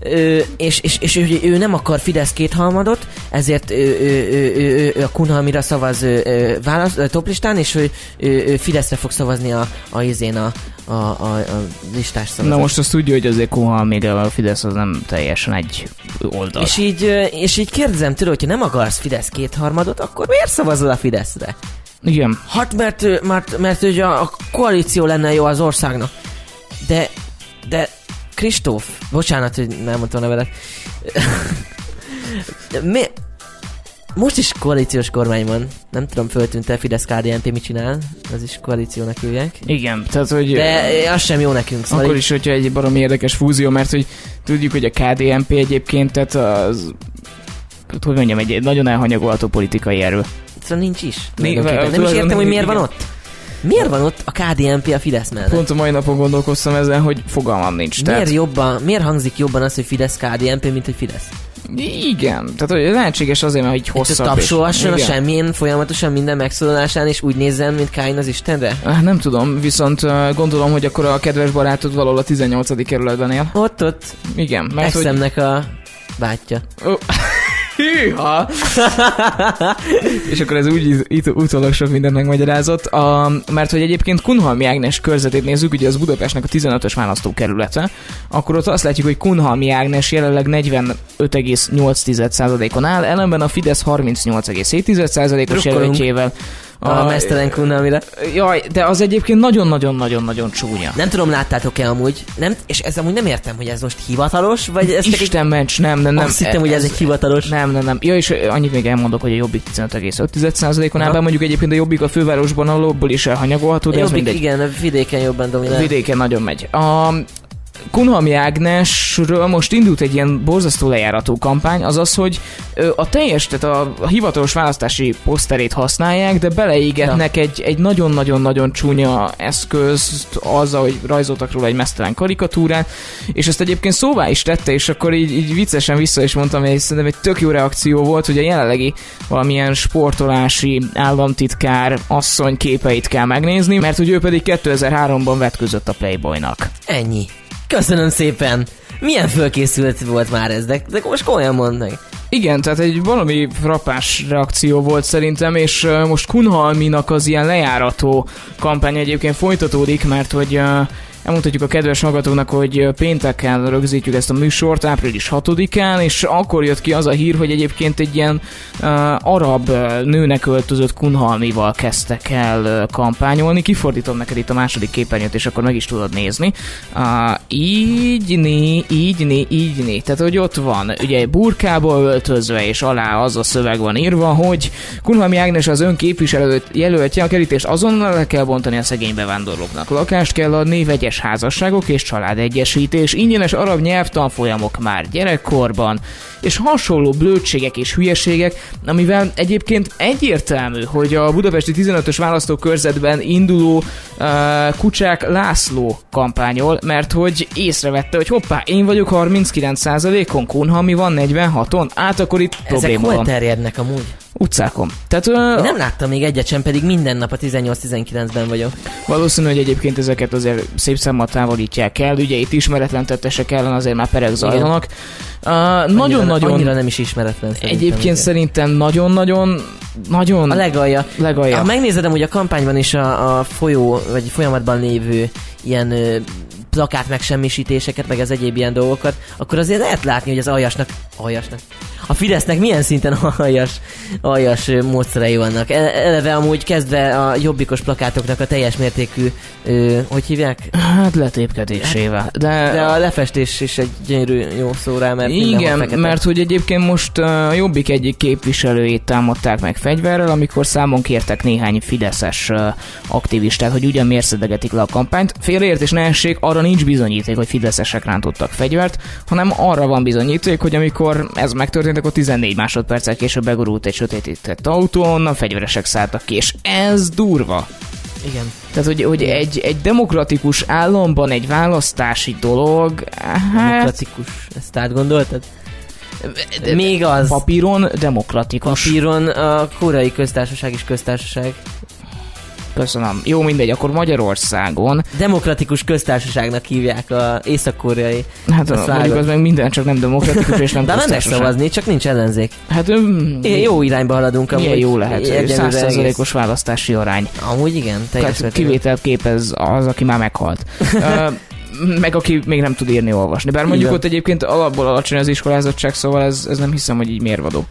Ö, és és, és ő, ő, nem akar Fidesz kéthalmadot, ezért ő, ő, ő, ő, ő a Kunhalmira szavaz ő, válasz, top listán, és ő, ő, ő Fideszre fog szavazni a, a izén a, a, a, a listás szavazat. Na most azt tudja, hogy azért még a Fidesz az nem teljesen egy oldal. És így, és így kérdezem tőle, hogyha nem akarsz Fidesz kétharmadot, akkor miért szavazol a Fideszre? Igen. Hát mert, mert, mert ugye a koalíció lenne jó az országnak. De, de Kristóf, bocsánat, hogy nem mondtam a nevedet. Mi, most is koalíciós kormány van. Nem tudom, föltűnt-e Fidesz KDNP mit csinál. Az is koalíciónak hívják. Igen, tehát hogy... De az sem jó nekünk. Szóval akkor így... is, hogyha egy baromi érdekes fúzió, mert hogy tudjuk, hogy a KDNP egyébként, tehát az... Hogy mondjam, egy nagyon elhanyagolható politikai erő. Szóval nincs is. Né, nem is értem, hogy miért van ott. Miért van ott a KDNP a Fidesz mellett? Pont a mai napon gondolkoztam ezen, hogy fogalmam nincs. Miért, tehát... jobban, miért hangzik jobban az, hogy Fidesz KDNP, mint hogy Fidesz? Igen, tehát hogy lehetséges azért, mert így hosszabb. Tapsolhasson a semmilyen folyamatosan minden megszólalásán, és úgy nézzen, mint Káin az Istenre? Ah, nem tudom, viszont uh, gondolom, hogy akkor a kedves barátod valahol a 18. kerületben él. Ott, ott. Igen. Mert Eszemnek hogy... a bátyja. Oh. Hűha! és akkor ez úgy utólag sok mindent megmagyarázott, a, mert hogy egyébként Kunhalmi Ágnes körzetét nézzük, ugye az Budapestnek a 15-ös választókerülete, akkor ott azt látjuk, hogy Kunhalmi Ágnes jelenleg 45,8%-on áll, ellenben a Fidesz 38,7%-os jelöltjével a, a mesztelen kunamire. Jaj, de az egyébként nagyon-nagyon-nagyon-nagyon csúnya. Nem tudom, láttátok-e amúgy, nem, és ez amúgy nem értem, hogy ez most hivatalos, vagy ez Isten egy... mencs, nem, nem, nem. Azt hittem, hogy ez, ez egy hivatalos. Nem, nem, nem. Ja, és annyit még elmondok, hogy a Jobbik 15,5%-on áll, mondjuk egyébként a Jobbik a fővárosban alapból is elhanyagolható, de Jobbik, ez mindegy. igen, a vidéken jobban dominál. Vidéken nagyon megy. A, Kunhalmi Ágnesről most indult egy ilyen borzasztó lejárató kampány, azaz, hogy a teljes, tehát a, hivatalos választási poszterét használják, de beleégetnek ja. egy, egy nagyon-nagyon-nagyon csúnya eszközt azzal, hogy rajzoltak róla egy mesztelen karikatúrát, és ezt egyébként szóvá is tette, és akkor így, így viccesen vissza is mondtam, hogy szerintem egy tök jó reakció volt, hogy a jelenlegi valamilyen sportolási államtitkár asszony képeit kell megnézni, mert hogy ő pedig 2003-ban vetközött a Playboynak. Ennyi. Köszönöm szépen. Milyen fölkészült volt már ez, de, de most komolyan mondd Igen, tehát egy valami frappás reakció volt szerintem, és most Kunhalminak az ilyen lejárató kampány egyébként folytatódik, mert hogy Elmondhatjuk a kedves hallgatónak, hogy pénteken rögzítjük ezt a műsort, április 6-án, és akkor jött ki az a hír, hogy egyébként egy ilyen uh, arab nőnek öltözött kunhalmival kezdtek el kampányolni. Kifordítom neked itt a második képernyőt, és akkor meg is tudod nézni. Uh, így né, így né, így né. Tehát, hogy ott van, ugye burkából öltözve, és alá az a szöveg van írva, hogy Kunhalmi Ágnes az ön képviselőt jelöltje, a kerítést azonnal le kell bontani a szegény bevándorlóknak. Lakást kell adni, vegyes házasságok és családegyesítés, ingyenes arab nyelvtanfolyamok már gyerekkorban, és hasonló blödségek és hülyeségek, amivel egyébként egyértelmű, hogy a budapesti 15-ös választókörzetben induló uh, Kucsák László kampányol, mert hogy észrevette, hogy hoppá, én vagyok 39%-on, Kunhalmi van 46-on, át akkor itt Ezek probléma hol terjednek amúgy? Utcákon. Tehát, Én nem láttam még egyet sem, pedig minden nap a 18-19-ben vagyok. Valószínű, hogy egyébként ezeket azért szép számmal távolítják el, ugye itt ismeretlen tettesek ellen azért már perek zajlanak. Uh, nagyon-nagyon... Annyira nem is ismeretlen szerintem. Egyébként igen. szerintem nagyon-nagyon nagyon... A legalja. legalja. Ha megnézed hogy a kampányban is a, a folyó, vagy folyamatban lévő ilyen plakát megsemmisítéseket, meg az egyéb ilyen dolgokat, akkor azért lehet látni, hogy az aljasnak, aljasnak, a Fidesznek milyen szinten aljas, aljas módszerei vannak. Eleve amúgy kezdve a jobbikos plakátoknak a teljes mértékű, ö, hogy hívják? Hát letépkedésével. De... de a lefestés is egy gyönyörű jó szó rá, mert Igen, mert hogy egyébként most a Jobbik egyik képviselőjét támadták meg fegyverrel, amikor számon kértek néhány fideszes aktivistát, hogy ugyan mérszedegetik le a kampányt. Félreértés ne essék, arra nincs bizonyíték, hogy fideszesek rántottak fegyvert, hanem arra van bizonyíték, hogy amikor ez megtörtént, akkor 14 másodperccel később begurult egy sötétített autón, a fegyveresek szálltak ki, és ez durva. Igen. Tehát, hogy, hogy egy, egy demokratikus államban egy választási dolog... Hát... Demokratikus, ezt átgondoltad? Még az. Papíron demokratikus. Papíron a koreai köztársaság is köztársaság. Köszönöm. Jó, mindegy, akkor Magyarországon. Demokratikus köztársaságnak hívják a észak-koreai. Hát a, mondjuk az meg minden, csak nem demokratikus és nem De nem szavazni, csak nincs ellenzék. Hát um, jó irányba haladunk. Milyen jó lehet, százszerzalékos választási arány. Amúgy igen, teljes kivételt képez az, aki már meghalt. uh, meg aki még nem tud írni, olvasni. Bár mondjuk Igen. ott egyébként alapból alacsony az iskolázottság, szóval ez, ez nem hiszem, hogy így mérvadó.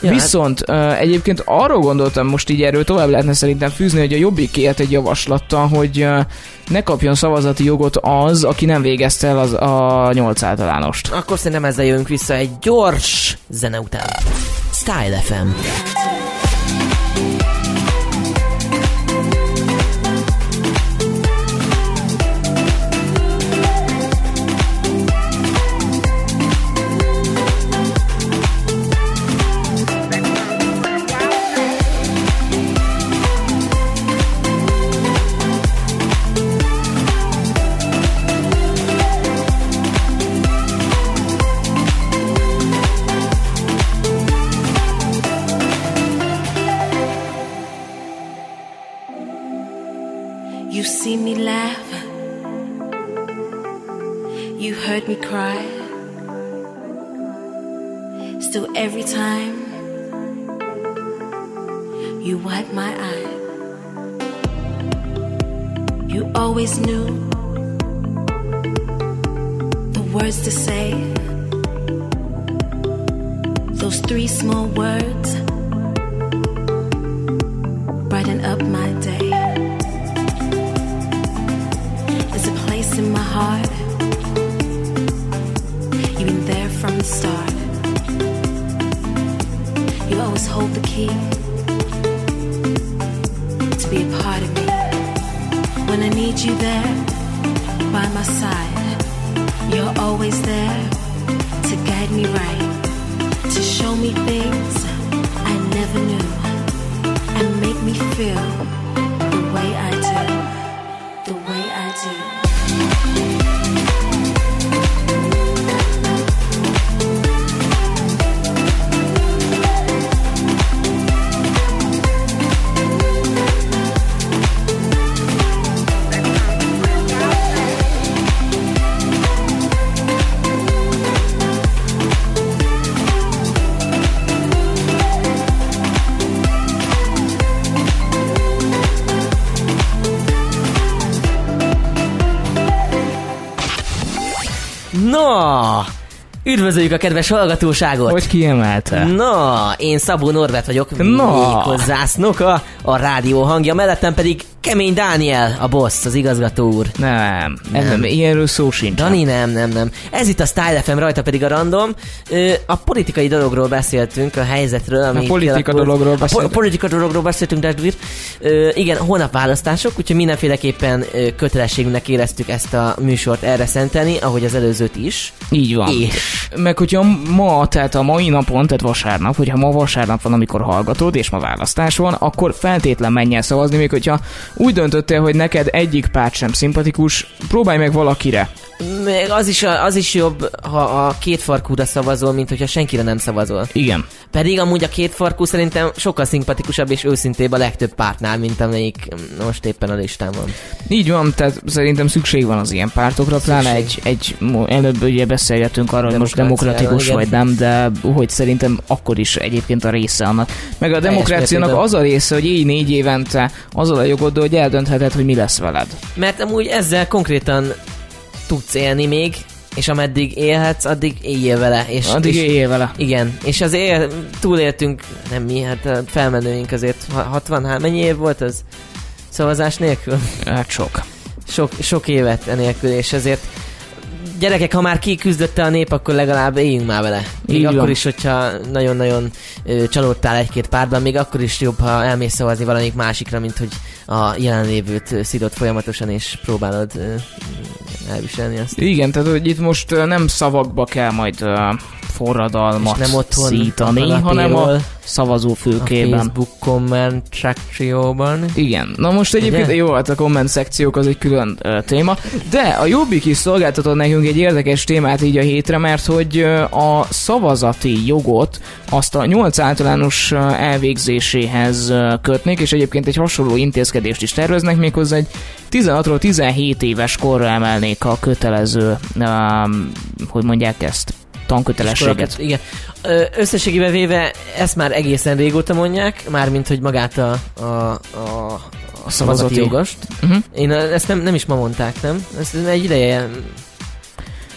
Ja, Viszont hát... egyébként arról gondoltam most így erről tovább lehetne szerintem fűzni, hogy a Jobbik élt egy javaslattal, hogy ne kapjon szavazati jogot az, aki nem végezte el az a nyolc általánost. Akkor szerintem ezzel jövünk vissza egy gyors zene után. Style FM. Still, every time you wipe my eye, you always knew the words to say. Those three small words Üdvözöljük a kedves hallgatóságot! Hogy kiemelte? Na, én Szabó Norbert vagyok, méghozzá Snoka, a rádió hangja, mellettem pedig Kemény Dániel, a boss, az igazgató úr. Nem, ez Nem. nem, ilyenről szó sincs. Dani, nem, nem, nem. Ez itt a Style FM, rajta pedig a random. Ö, A politikai dologról beszéltünk, a helyzetről, ami politika kialakult. dologról A po- beszéltünk. politika dologról beszéltünk, Desdvir. Igen, holnap választások, úgyhogy mindenféleképpen ö, kötelességünknek éreztük ezt a műsort erre szentelni, ahogy az előzőt is. Így van. És Meg hogyha ma, tehát a mai napon, tehát vasárnap, hogyha ma vasárnap van, amikor hallgatod, és ma választás van, akkor feltétlen menj el szavazni, még hogyha úgy döntöttél, hogy neked egyik párt sem szimpatikus, próbálj meg valakire. Meg az is, az is jobb, ha a két farkúra szavazol, mint hogyha senkire nem szavazol. Igen. Pedig amúgy a két farkú szerintem sokkal szimpatikusabb és őszintébb a legtöbb pártnál, mint amelyik most éppen a listán van. Így van, tehát szerintem szükség van az ilyen pártokra, pláne egy, egy, előbb ugye beszélgettünk arról, hogy most demokratikus igen. vagy nem, de hogy szerintem akkor is egyébként a része annak. Meg a demokráciának az a része, hogy így négy évente azzal a jogoddal, hogy eldöntheted, hogy mi lesz veled. Mert amúgy ezzel konkrétan tudsz élni még, és ameddig élhetsz, addig éljél vele. És, Addig és, éljél vele. Igen, és azért túléltünk, nem mi, hát felmenőink azért ha- 60, hát mennyi év volt az szavazás nélkül? Hát sok. Sok, sok évet enélkül, és ezért gyerekek, ha már kiküzdötte a nép, akkor legalább éljünk már vele. Még Így akkor van. is, hogyha nagyon-nagyon csalódtál egy-két pártban, még akkor is jobb, ha elmész szavazni valamelyik másikra, mint hogy a jelenlévőt ö, szidod folyamatosan, és próbálod elviselni azt. Igen, tehát hogy itt most nem szavakba kell majd forradalmat És nem otthon szítani, a hanem a kanapéról, szavazó a. Facebook komment sekcióban. Igen. Na most egyébként Ugye? jó, hát a komment szekciók az egy külön uh, téma, de a Jobbik is szolgáltatott nekünk egy érdekes témát így a hétre, mert hogy a szavazati jogot azt a 8 általános elvégzéséhez kötnék, és egyébként egy hasonló intézkedést is terveznek, méghozzá egy 16-ról 17 éves korra emelnék a kötelező, um, hogy mondják ezt, tankötelességet. Igen. Összességében véve ezt már egészen régóta mondják, mármint hogy magát a, a, a, a szavazati jogost. Uh-huh. Én ö, ezt nem, nem is ma mondták, nem? Ez egy ideje...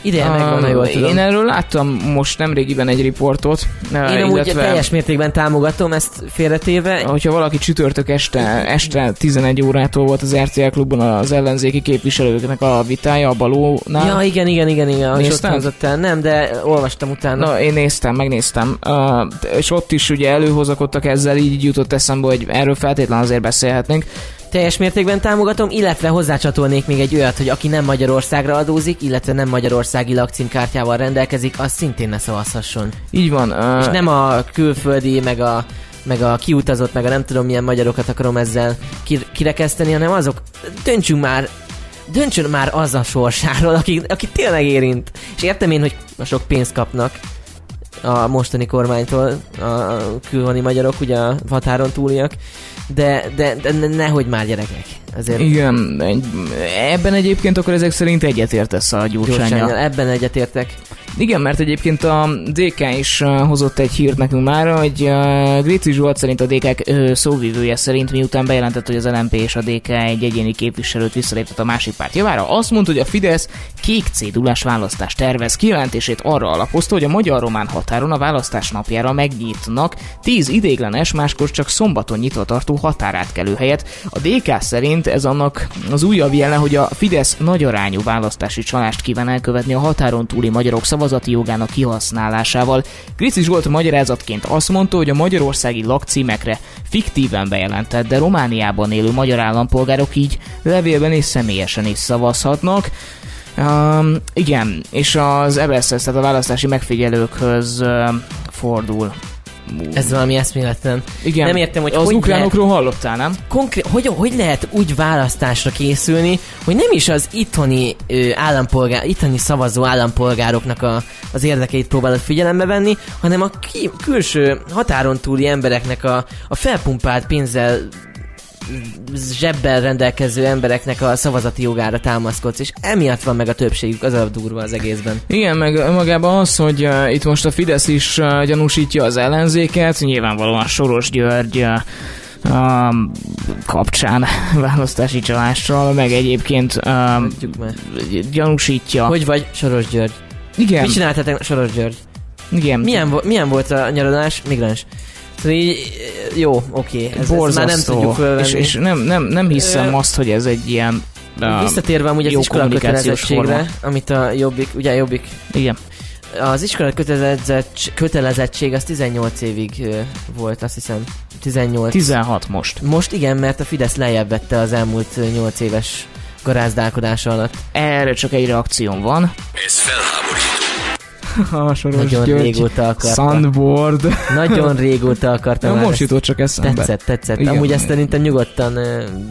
Ideje megvan, ha jól tudom. Én erről láttam most nemrégiben egy riportot. Én amúgy teljes mértékben támogatom ezt félretéve. Hogyha valaki csütörtök este, este 11 órától volt az RTL klubban az ellenzéki képviselőknek a vitája a balónál. Ja, igen, igen, igen, igen, ahogy ott Nézted? hangzott el. Nem, de olvastam utána. Na, én néztem, megnéztem, uh, és ott is ugye előhozakodtak ezzel, így jutott eszembe, hogy erről feltétlen azért beszélhetnénk. Teljes mértékben támogatom, illetve hozzácsatolnék még egy olyat, hogy aki nem Magyarországra adózik, illetve nem magyarországi lakcímkártyával rendelkezik, az szintén ne szavazhasson. Így van. Uh, És nem a külföldi, meg a, meg a kiutazott, meg a nem tudom milyen magyarokat akarom ezzel ki- kirekeszteni, hanem azok, döntsünk már, döntsön már az a sorsáról, aki, aki tényleg érint. És értem én, hogy sok pénzt kapnak a mostani kormánytól a külhoni magyarok, ugye a határon túliak, de, de, de ne- nehogy már gyerekek. Azért igen, ebben egyébként akkor ezek szerint egyetértesz a gyurcsányjal. ebben egyetértek. Igen, mert egyébként a DK is hozott egy hírt nekünk már, hogy Gréci Zsolt szerint a DK szóvivője szerint, miután bejelentett, hogy az LMP és a DK egy egyéni képviselőt visszaléptet a másik párt javára, azt mondta, hogy a Fidesz kék cédulás választást tervez. Kijelentését arra alapozta, hogy a magyar-román határon a választás napjára megnyitnak 10 idéglenes, máskor csak szombaton nyitva tartó határátkelő helyet. A DK szerint ez annak az újabb jele, hogy a Fidesz nagy arányú választási csalást kíván elkövetni a határon túli magyarok szavazati jogának kihasználásával. Grici Zsolt magyarázatként azt mondta, hogy a magyarországi lakcímekre fiktíven bejelentett, de Romániában élő magyar állampolgárok így levélben és személyesen is szavazhatnak. Um, igen, és az EBSZ, tehát a választási megfigyelőkhöz uh, fordul. Ez valami eszméletlen. Igen. Nem értem, hogy az hogy ukránokról lehet, hallottál, nem? Konkrét, hogy, hogy lehet úgy választásra készülni, hogy nem is az itthoni ö, állampolgár, itthoni szavazó állampolgároknak a, az érdekeit próbálod figyelembe venni, hanem a ki, külső határon túli embereknek a, a felpumpált pénzzel zsebbel rendelkező embereknek a szavazati jogára támaszkodsz, és emiatt van meg a többségük, az a durva az egészben. Igen, meg magában az, hogy uh, itt most a Fidesz is uh, gyanúsítja az ellenzéket, nyilvánvalóan Soros György uh, um, kapcsán választási csalással, meg egyébként um, gyanúsítja. Hogy vagy Soros György? Igen. Mit csináltatok Soros György? Igen. Milyen, milyen volt a nyaralás? Migráns. Szóval így, jó, oké, ez, ez már nem tudjuk fölvenni. És, és nem, nem, nem hiszem Ö... azt, hogy ez egy ilyen uh, Visszatérve amúgy az iskola kötelezettségre, amit a Jobbik, ugye Jobbik? Igen. Az iskola kötelezettség, kötelezettség az 18 évig volt, azt hiszem. 18. 16 most. Most igen, mert a Fidesz lejjebb vette az elmúlt 8 éves garázdálkodása alatt. Erre csak egy reakcióm van. Ez felháborító a Soros Nagyon György régóta akartam. Sunboard. Nagyon régóta akartam. Ja, most jutott csak eszembe. Tetszett, tetszett. Igen. Amúgy ezt szerintem nyugodtan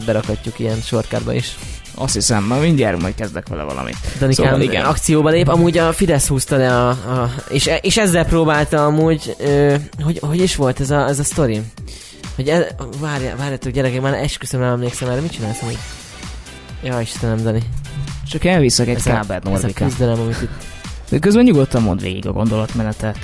berakhatjuk ilyen sorkárba is. Azt hiszem, már mindjárt majd kezdek vele valamit. Danikám szóval, igen. akcióba lép. Amúgy a Fidesz húzta le a... a és, és ezzel próbálta amúgy... Ö, hogy, hogy is volt ez a, ez a sztori? Hogy ez, várja, várjatok gyerekek, már esküszöm nem emlékszem erre. Mit csinálsz amúgy? Ja, Istenem, Dani. Csak elviszek egy kábelt, Nordikán. Ez a küzdelem, amit itt de közben nyugodtan mond végig a gondolatmenetet.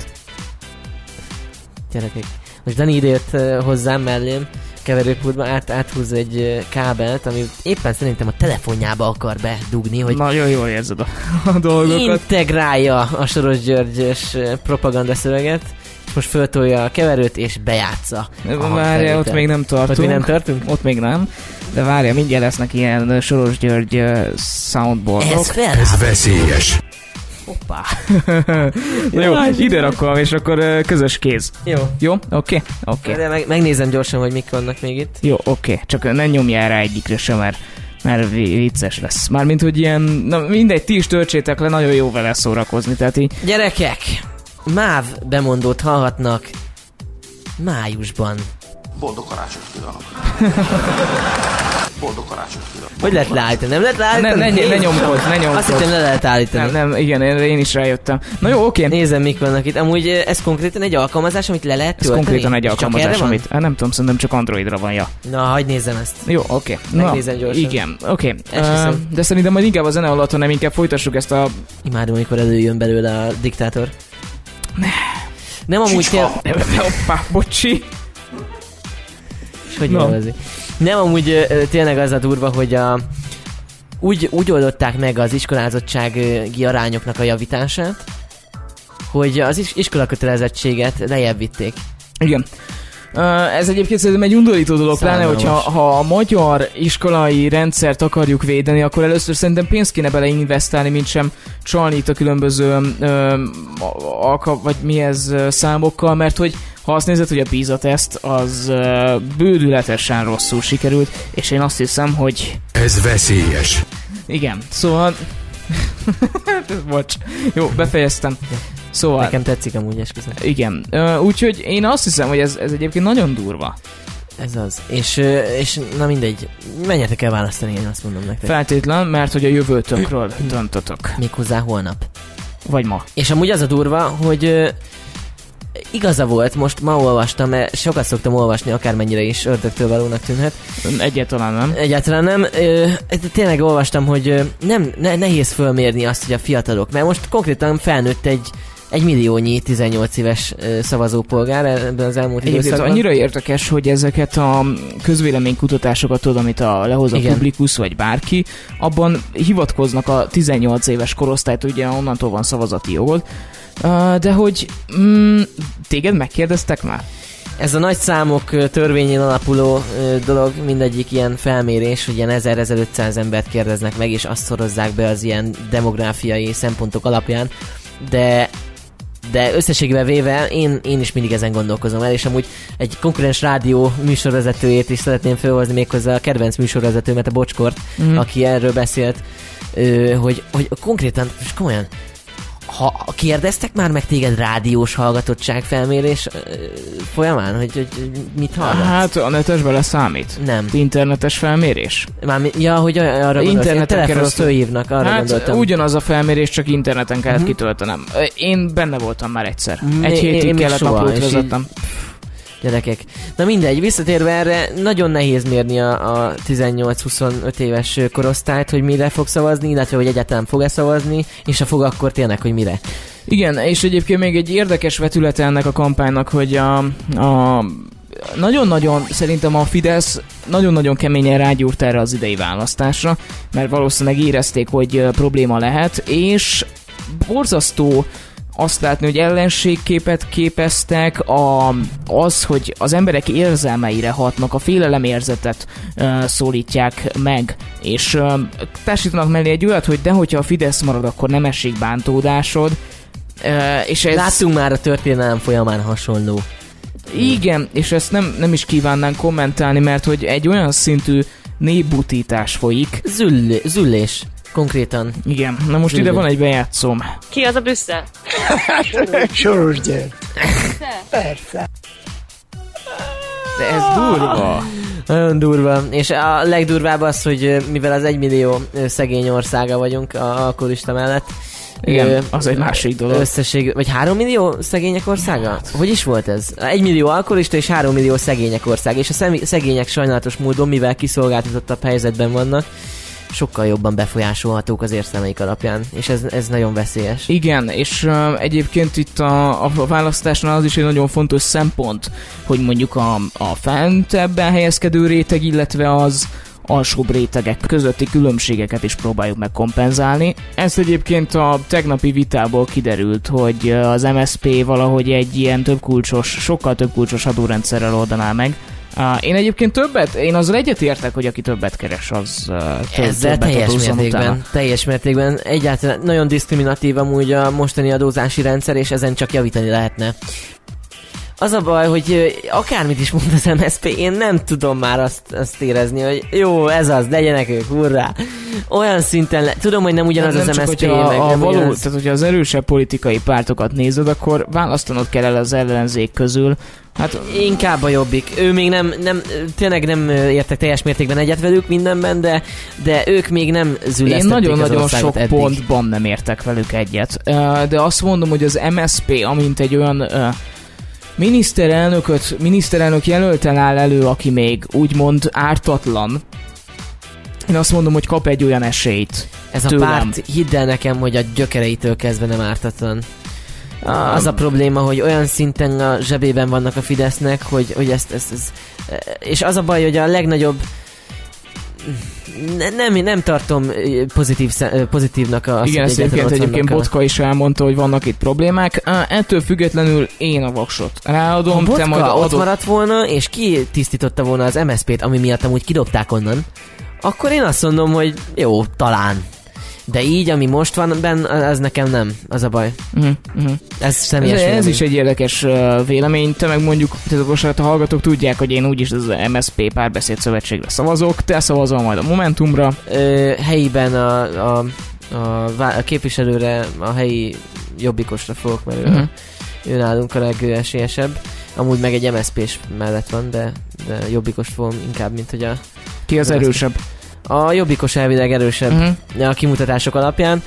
Gyerekek. Most Dani idejött hozzám mellém, keverőpultba át, áthúz egy kábelt, ami éppen szerintem a telefonjába akar bedugni, hogy nagyon jól érzed a, a dolgokat. Integrálja a Soros Györgyös propaganda szöveget, és most föltolja a keverőt és bejátsza. Várja, ott még nem tartunk. Ott még nem tartunk? Ott még nem. De várja, mindjárt lesznek ilyen Soros György soundboardok. Ez, fel, Ez veszélyes. Hoppá. Jó, ide rakom, és akkor közös kéz. Jó. Jó? Oké? Okay? Oké. Okay. Meg, megnézem gyorsan, hogy mik vannak még itt. Jó, oké. Okay. Csak ne nyomjál rá egyikre sem, mert mert vicces lesz. Mármint, hogy ilyen, na mindegy, ti is töltsétek le, nagyon jó vele szórakozni, tehát így... Gyerekek, MÁV bemondót hallhatnak májusban. Boldog karácsonyt kívánok! Boldog karácsonyt kívánok! Hogy lehet leállítani? Nem lehet leállítani? Ne, ne, ne nyomkodj, ne nyomkodj. Azt hittem le lehet állítani. Nem, nem, igen, én is rájöttem. Na jó, oké. Nézem, mik vannak itt. Amúgy ez konkrétan egy alkalmazás, amit le lehet tölteni? Ez konkrétan egy alkalmazás, amit hát nem tudom, szerintem csak Androidra van, ja. Na, hagyd nézem ezt. Jó, oké. Megnézem gyorsan. Igen, oké. Uh, de szerintem majd inkább a zene alatt, hanem inkább folytassuk ezt a... Imádom, amikor előjön belőle a diktátor. Ne. Nem amúgy tél... Hoppá, bocsi. Hogy no. Nem amúgy tényleg az a durva, hogy a, úgy, úgy oldották meg az iskolázottsági arányoknak a javítását, hogy az is, iskolakötelezettséget lejjebb vitték. Igen. Ez egyébként szerintem egy undorító dolog, pláne, hogyha ha a magyar iskolai rendszert akarjuk védeni, akkor először szerintem pénzt kéne beleinvestálni, mint sem csalni itt a különböző ö, alka, vagy mi ez számokkal, mert hogy ha azt nézed, hogy a PISA teszt az bődületesen rosszul sikerült, és én azt hiszem, hogy... Ez veszélyes. Igen, szóval... Bocs. Jó, befejeztem. Szóval... Nekem tetszik amúgy esküszöm. Igen. Úgyhogy én azt hiszem, hogy ez, ez egyébként nagyon durva. Ez az. És, és na mindegy, menjetek el választani, én azt mondom nektek. Feltétlen, mert hogy a jövőtökről döntötök. Méghozzá holnap. Vagy ma. És amúgy az a durva, hogy igaza volt, most ma olvastam, mert sokat szoktam olvasni, akármennyire is ördögtől valónak tűnhet. Egyáltalán nem. Egyáltalán nem. Ö, tényleg olvastam, hogy nem ne, nehéz fölmérni azt, hogy a fiatalok, mert most konkrétan felnőtt egy egy milliónyi 18 éves szavazópolgár ebben az elmúlt Egyébként időszakban. annyira érdekes, hogy ezeket a közvéleménykutatásokat tudod, amit a lehoz a Igen. publikus vagy bárki, abban hivatkoznak a 18 éves korosztályt, ugye onnantól van szavazati jogod, de hogy mm, téged megkérdeztek már? Ez a nagy számok törvényén alapuló dolog, mindegyik ilyen felmérés, hogy ilyen 1000-1500 embert kérdeznek meg, és azt szorozzák be az ilyen demográfiai szempontok alapján, de de összességében véve én, én is mindig ezen gondolkozom el, és amúgy egy konkurens rádió műsorvezetőjét is szeretném felhozni méghozzá a kedvenc műsorvezetőmet, a Bocskort, mm. aki erről beszélt, hogy, hogy konkrétan, és komolyan, ha kérdeztek már meg téged rádiós hallgatottság felmérés folyamán, hogy, hogy mit hallgatsz? Hát a netesbe számít. Nem. Internetes felmérés? Már, ja, hogy arra interneten keresztül fölhívnak, arra hát gondoltam. ugyanaz a felmérés, csak interneten kellett uh-huh. kitöltenem. Én benne voltam már egyszer. Egy hétig én kellett naplót vezettem. Így gyerekek. Na mindegy, visszatérve erre, nagyon nehéz mérni a, a 18-25 éves korosztályt, hogy mire fog szavazni, illetve hogy egyáltalán fog-e szavazni, és ha fog, akkor tényleg, hogy mire. Igen, és egyébként még egy érdekes vetülete ennek a kampánynak, hogy a, a nagyon-nagyon, szerintem a Fidesz nagyon-nagyon keményen rágyúrt erre az idei választásra, mert valószínűleg érezték, hogy probléma lehet, és borzasztó azt látni, hogy ellenségképet képeztek, a, az, hogy az emberek érzelmeire hatnak, a félelemérzetet uh, szólítják meg, és uh, társítanak mellé egy olyat, hogy de hogyha a Fidesz marad, akkor nem esik bántódásod. Uh, és ez... Láttunk már a történelem folyamán hasonló. Igen, és ezt nem, nem is kívánnánk kommentálni, mert hogy egy olyan szintű népbutítás folyik. Züll, züllés. Konkrétan. Igen. Na most ide van egy bejátszóm. Ki az a Brüsszel? Soros gyert. Persze. De ez durva. Nagyon durva. És a legdurvább az, hogy mivel az egymillió szegény országa vagyunk a alkoholista mellett, igen, ö, az egy másik dolog. Összesség, vagy három millió szegények országa? Hogy is volt ez? Egy millió alkoholista és három millió szegények ország. És a szegények sajnálatos módon, mivel kiszolgáltatottabb helyzetben vannak, sokkal jobban befolyásolhatók az érzelmeik alapján, és ez, ez nagyon veszélyes. Igen, és uh, egyébként itt a, a választásnál az is egy nagyon fontos szempont, hogy mondjuk a, a fentebben helyezkedő réteg, illetve az alsóbb rétegek közötti különbségeket is próbáljuk meg kompenzálni. Ez egyébként a tegnapi vitából kiderült, hogy az MSP valahogy egy ilyen többkulcsos, sokkal több kulcsos adórendszerrel oldaná meg, Uh, én egyébként többet, én azzal egyetértek, hogy aki többet keres, az uh, több, Ezzel többet teljes mértékben, utána. teljes mértékben. Egyáltalán nagyon diszkriminatív amúgy a mostani adózási rendszer, és ezen csak javítani lehetne. Az a baj, hogy akármit is mond az MSZP, én nem tudom már azt, azt érezni, hogy jó, ez az, legyenek ők, hurrá. Olyan szinten, le, tudom, hogy nem ugyanaz nem, nem az MSZP, a, meg a nem való, ugyanaz... Tehát, hogyha az erősebb politikai pártokat nézed, akkor választanod kell el az ellenzék közül, Hát inkább a jobbik. Ő még nem, nem tényleg nem értek teljes mértékben egyet velük mindenben, de, de ők még nem zülesztették Én nagyon-nagyon sok eddig. pontban nem értek velük egyet. De azt mondom, hogy az MSP, amint egy olyan miniszterelnököt, miniszterelnök jelölten áll elő, aki még úgymond ártatlan, én azt mondom, hogy kap egy olyan esélyt. Ez tőlem. a párt, hidd el nekem, hogy a gyökereitől kezdve nem ártatlan. Az a probléma, hogy olyan szinten a zsebében vannak a Fidesznek, hogy, hogy ezt, ezt, ezt, és az a baj, hogy a legnagyobb nem, nem tartom pozitív, pozitívnak a Igen, ezt egyébként, egyébként Botka is elmondta, hogy vannak itt problémák. Ettől függetlenül én a voksot ráadom, ha te majd adod... ott maradt volna, és ki tisztította volna az MSZP-t, ami miatt amúgy kidobták onnan, akkor én azt mondom, hogy jó, talán. De így, ami most van benne, az nekem nem, az a baj. Uh-huh, uh-huh. Ez személyes Ez, ez is egy érdekes uh, vélemény. Te meg mondjuk, most a hallgatók tudják, hogy én úgyis az MSP párbeszéd szövetségre szavazok, te szavazol majd a Momentumra. Ö, helyiben a, a, a, a képviselőre, a helyi jobbikosra fogok, mert uh-huh. ő nálunk a legesélyesebb. Amúgy meg egy MSZP-s mellett van, de, de jobbikos fogom inkább, mint hogy a... Ki az erősebb? A jobbikos elvileg erősebb uh-huh. a kimutatások alapján.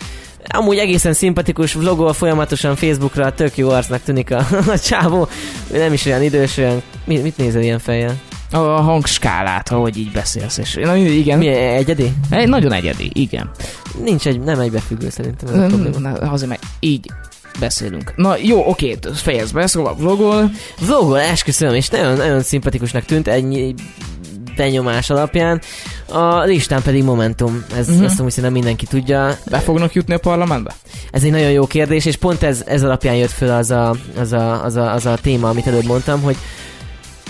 Amúgy egészen szimpatikus, vlogol folyamatosan Facebookra, tök jó arcnak tűnik a, a csávó. Nem is olyan idős, olyan... Mit, mit nézel ilyen fejjel? A hangskálát, ahogy így beszélsz. És, na, igen. Mi, egyedi? Egy, nagyon egyedi, igen. Nincs egy, nem egybefüggő szerintem. Ez a na, azért meg így beszélünk. Na jó, oké, fejezd be, szóval vlogol. Vlogol, esküszöm, és nagyon, nagyon szimpatikusnak tűnt, ennyi benyomás alapján. A listán pedig Momentum, ez uh-huh. azt hiszem mindenki tudja. Be fognak jutni a parlamentbe? Ez egy nagyon jó kérdés, és pont ez, ez alapján jött föl az a, az, a, az, a, az a téma, amit előbb mondtam, hogy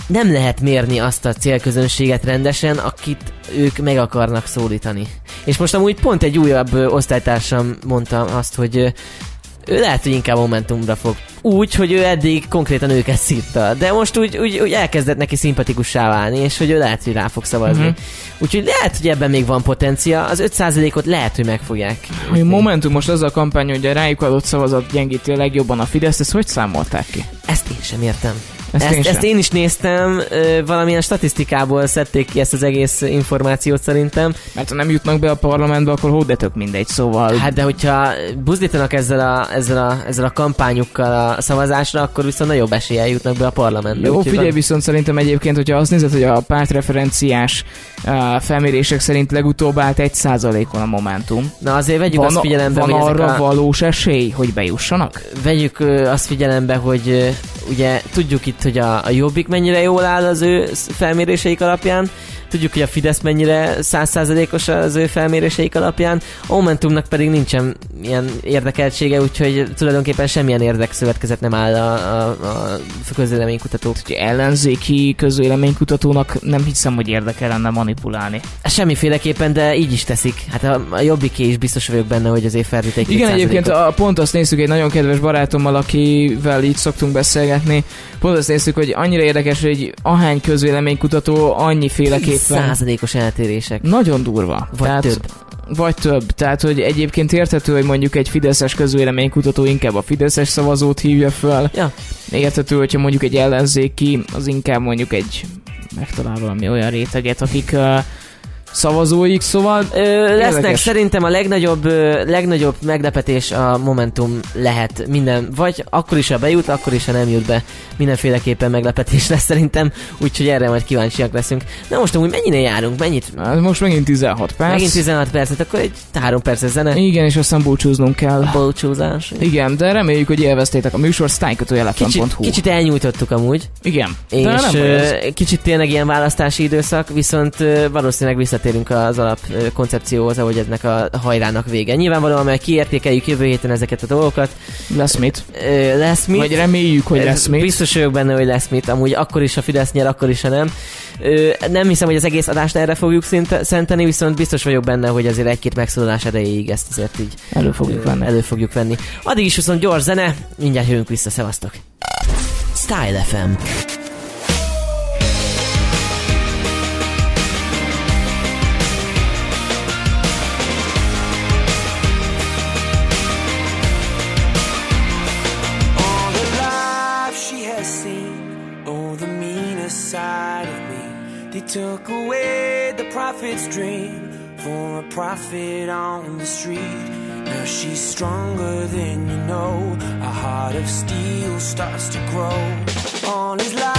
nem lehet mérni azt a célközönséget rendesen, akit ők meg akarnak szólítani. És most amúgy pont egy újabb osztálytársam mondta azt, hogy ő lehet, hogy inkább Momentumra fog úgy, hogy ő eddig konkrétan őket szitta, de most úgy, úgy, úgy elkezdett neki szimpatikussá válni, és hogy ő lehet, hogy rá fog szavazni. Uh-huh. Úgyhogy lehet, hogy ebben még van potencia, az 5%-ot lehet, hogy megfogják. A Momentum most az a kampány, hogy a rájuk adott szavazat gyengíti a legjobban a Fidesz, ezt hogy számolták ki? Ezt én sem értem. Ezt, ezt, én, ezt én is néztem, valamilyen statisztikából szedték ki ezt az egész információt szerintem. Mert ha nem jutnak be a parlamentbe, akkor hogy tök mindegy, szóval... Hát de hogyha buzdítanak ezzel a, ezzel a, ezzel a kampányukkal a szavazásra, akkor viszont nagyobb eséllyel jutnak be a parlamentbe. Jó, figyelj, van... viszont szerintem egyébként, hogyha azt nézed, hogy a pártreferenciás uh, felmérések szerint legutóbb állt egy százalékon a Momentum. Na azért vegyük van, azt figyelembe, van hogy arra a... valós esély, hogy bejussanak? Vegyük uh, azt figyelembe, hogy uh, ugye tudjuk itt, hogy a, a Jobbik mennyire jól áll az ő felméréseik alapján, Tudjuk, hogy a Fidesz mennyire százszázalékos az ő felméréseik alapján, a Momentumnak pedig nincsen ilyen érdekeltsége, úgyhogy tulajdonképpen semmilyen érdekszövetkezet nem áll a, a, a közvéleménykutatók. Ellenzéki közvéleménykutatónak nem hiszem, hogy érdekel lenne manipulálni. Semmiféleképpen, de így is teszik. Hát a, a jobbiké is biztos vagyok benne, hogy azért egy Igen, egyébként a, pont azt nézzük egy nagyon kedves barátommal, akivel így szoktunk beszélgetni, pont azt nézzük, hogy annyira érdekes, hogy ahány közvéleménykutató annyi féleképp Százalékos eltérések. Nagyon durva. Vagy Tehát, több. Vagy több. Tehát, hogy egyébként érthető, hogy mondjuk egy fideszes közvéleménykutató inkább a fideszes szavazót hívja föl. Ja. Érthető, hogyha mondjuk egy ellenzéki, az inkább mondjuk egy megtalál valami olyan réteget, akik uh, szavazóik, szóval ö, lesznek szerintem a legnagyobb, ö, legnagyobb meglepetés a Momentum lehet minden, vagy akkor is, ha bejut, akkor is, ha nem jut be. Mindenféleképpen meglepetés lesz szerintem, úgyhogy erre majd kíváncsiak leszünk. Na most amúgy mennyire járunk, mennyit? Hát most megint 16 perc. Megint 16 percet, akkor egy 3 perces zene. Igen, és aztán búcsúznunk kell. Búcsúzás. Igen, de reméljük, hogy élveztétek a műsor kicsit, kicsit elnyújtottuk amúgy. Igen. És de nem ö, kicsit tényleg ilyen választási időszak, viszont ö, valószínűleg vissza visszatérünk az alap koncepcióhoz, ahogy ennek a hajrának vége. Nyilvánvalóan, mert kiértékeljük jövő héten ezeket a dolgokat. Lesz mit. Lesz mit. Vagy reméljük, hogy lesz mit. Biztos vagyok benne, hogy lesz mit. Amúgy akkor is a Fidesz nyer, akkor is, ha nem. Nem hiszem, hogy az egész adást erre fogjuk szenteni, viszont biztos vagyok benne, hogy azért egy-két megszólalás erejéig ezt azért így elő fogjuk venni. Elő fogjuk venni. Addig is viszont gyors zene, mindjárt jövünk vissza, szevasztok. Style FM. Took away the prophet's dream for a prophet on the street. Now she's stronger than you know. A heart of steel starts to grow. On his life,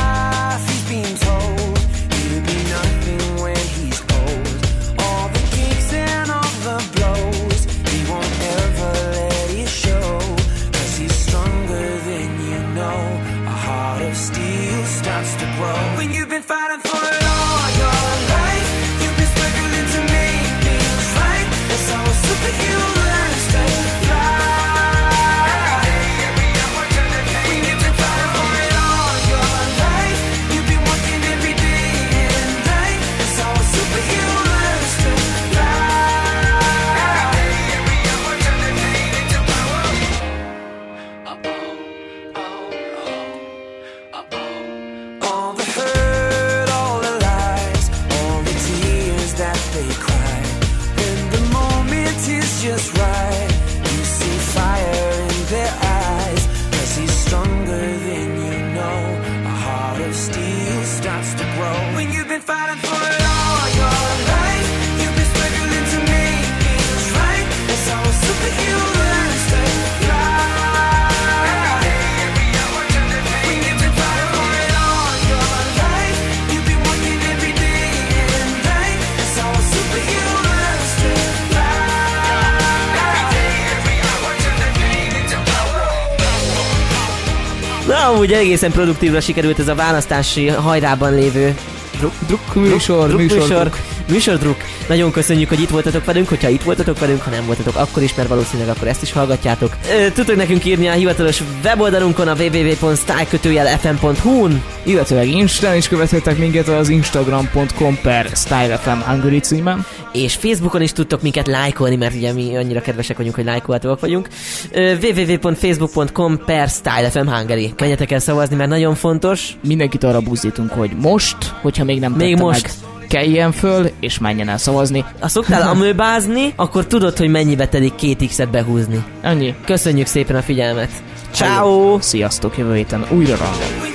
amúgy egészen produktívra sikerült ez a választási hajrában lévő druk, druk műsor, druk, műsor, műsor műsordruk. Nagyon köszönjük, hogy itt voltatok velünk, hogyha itt voltatok velünk, ha nem voltatok akkor is, mert valószínűleg akkor ezt is hallgatjátok. Tudtok nekünk írni a hivatalos weboldalunkon a www.stylekötőjelfm.hu-n illetőleg Instán is követhetek minket az instagram.com per stylefm Hungary címen. És Facebookon is tudtok minket lájkolni, mert ugye mi annyira kedvesek vagyunk, hogy lájkolhatóak vagyunk. www.facebook.com per stylefm Hungary. Menjetek el szavazni, mert nagyon fontos. Mindenkit arra buzdítunk, hogy most, hogyha még nem még most. meg, keljen föl, és menjen el szavazni. Ha szoktál amőbázni, akkor tudod, hogy mennyibe telik két X-et behúzni. Annyi. Köszönjük szépen a figyelmet. Ciao. Sziasztok, jövő héten újra rangon.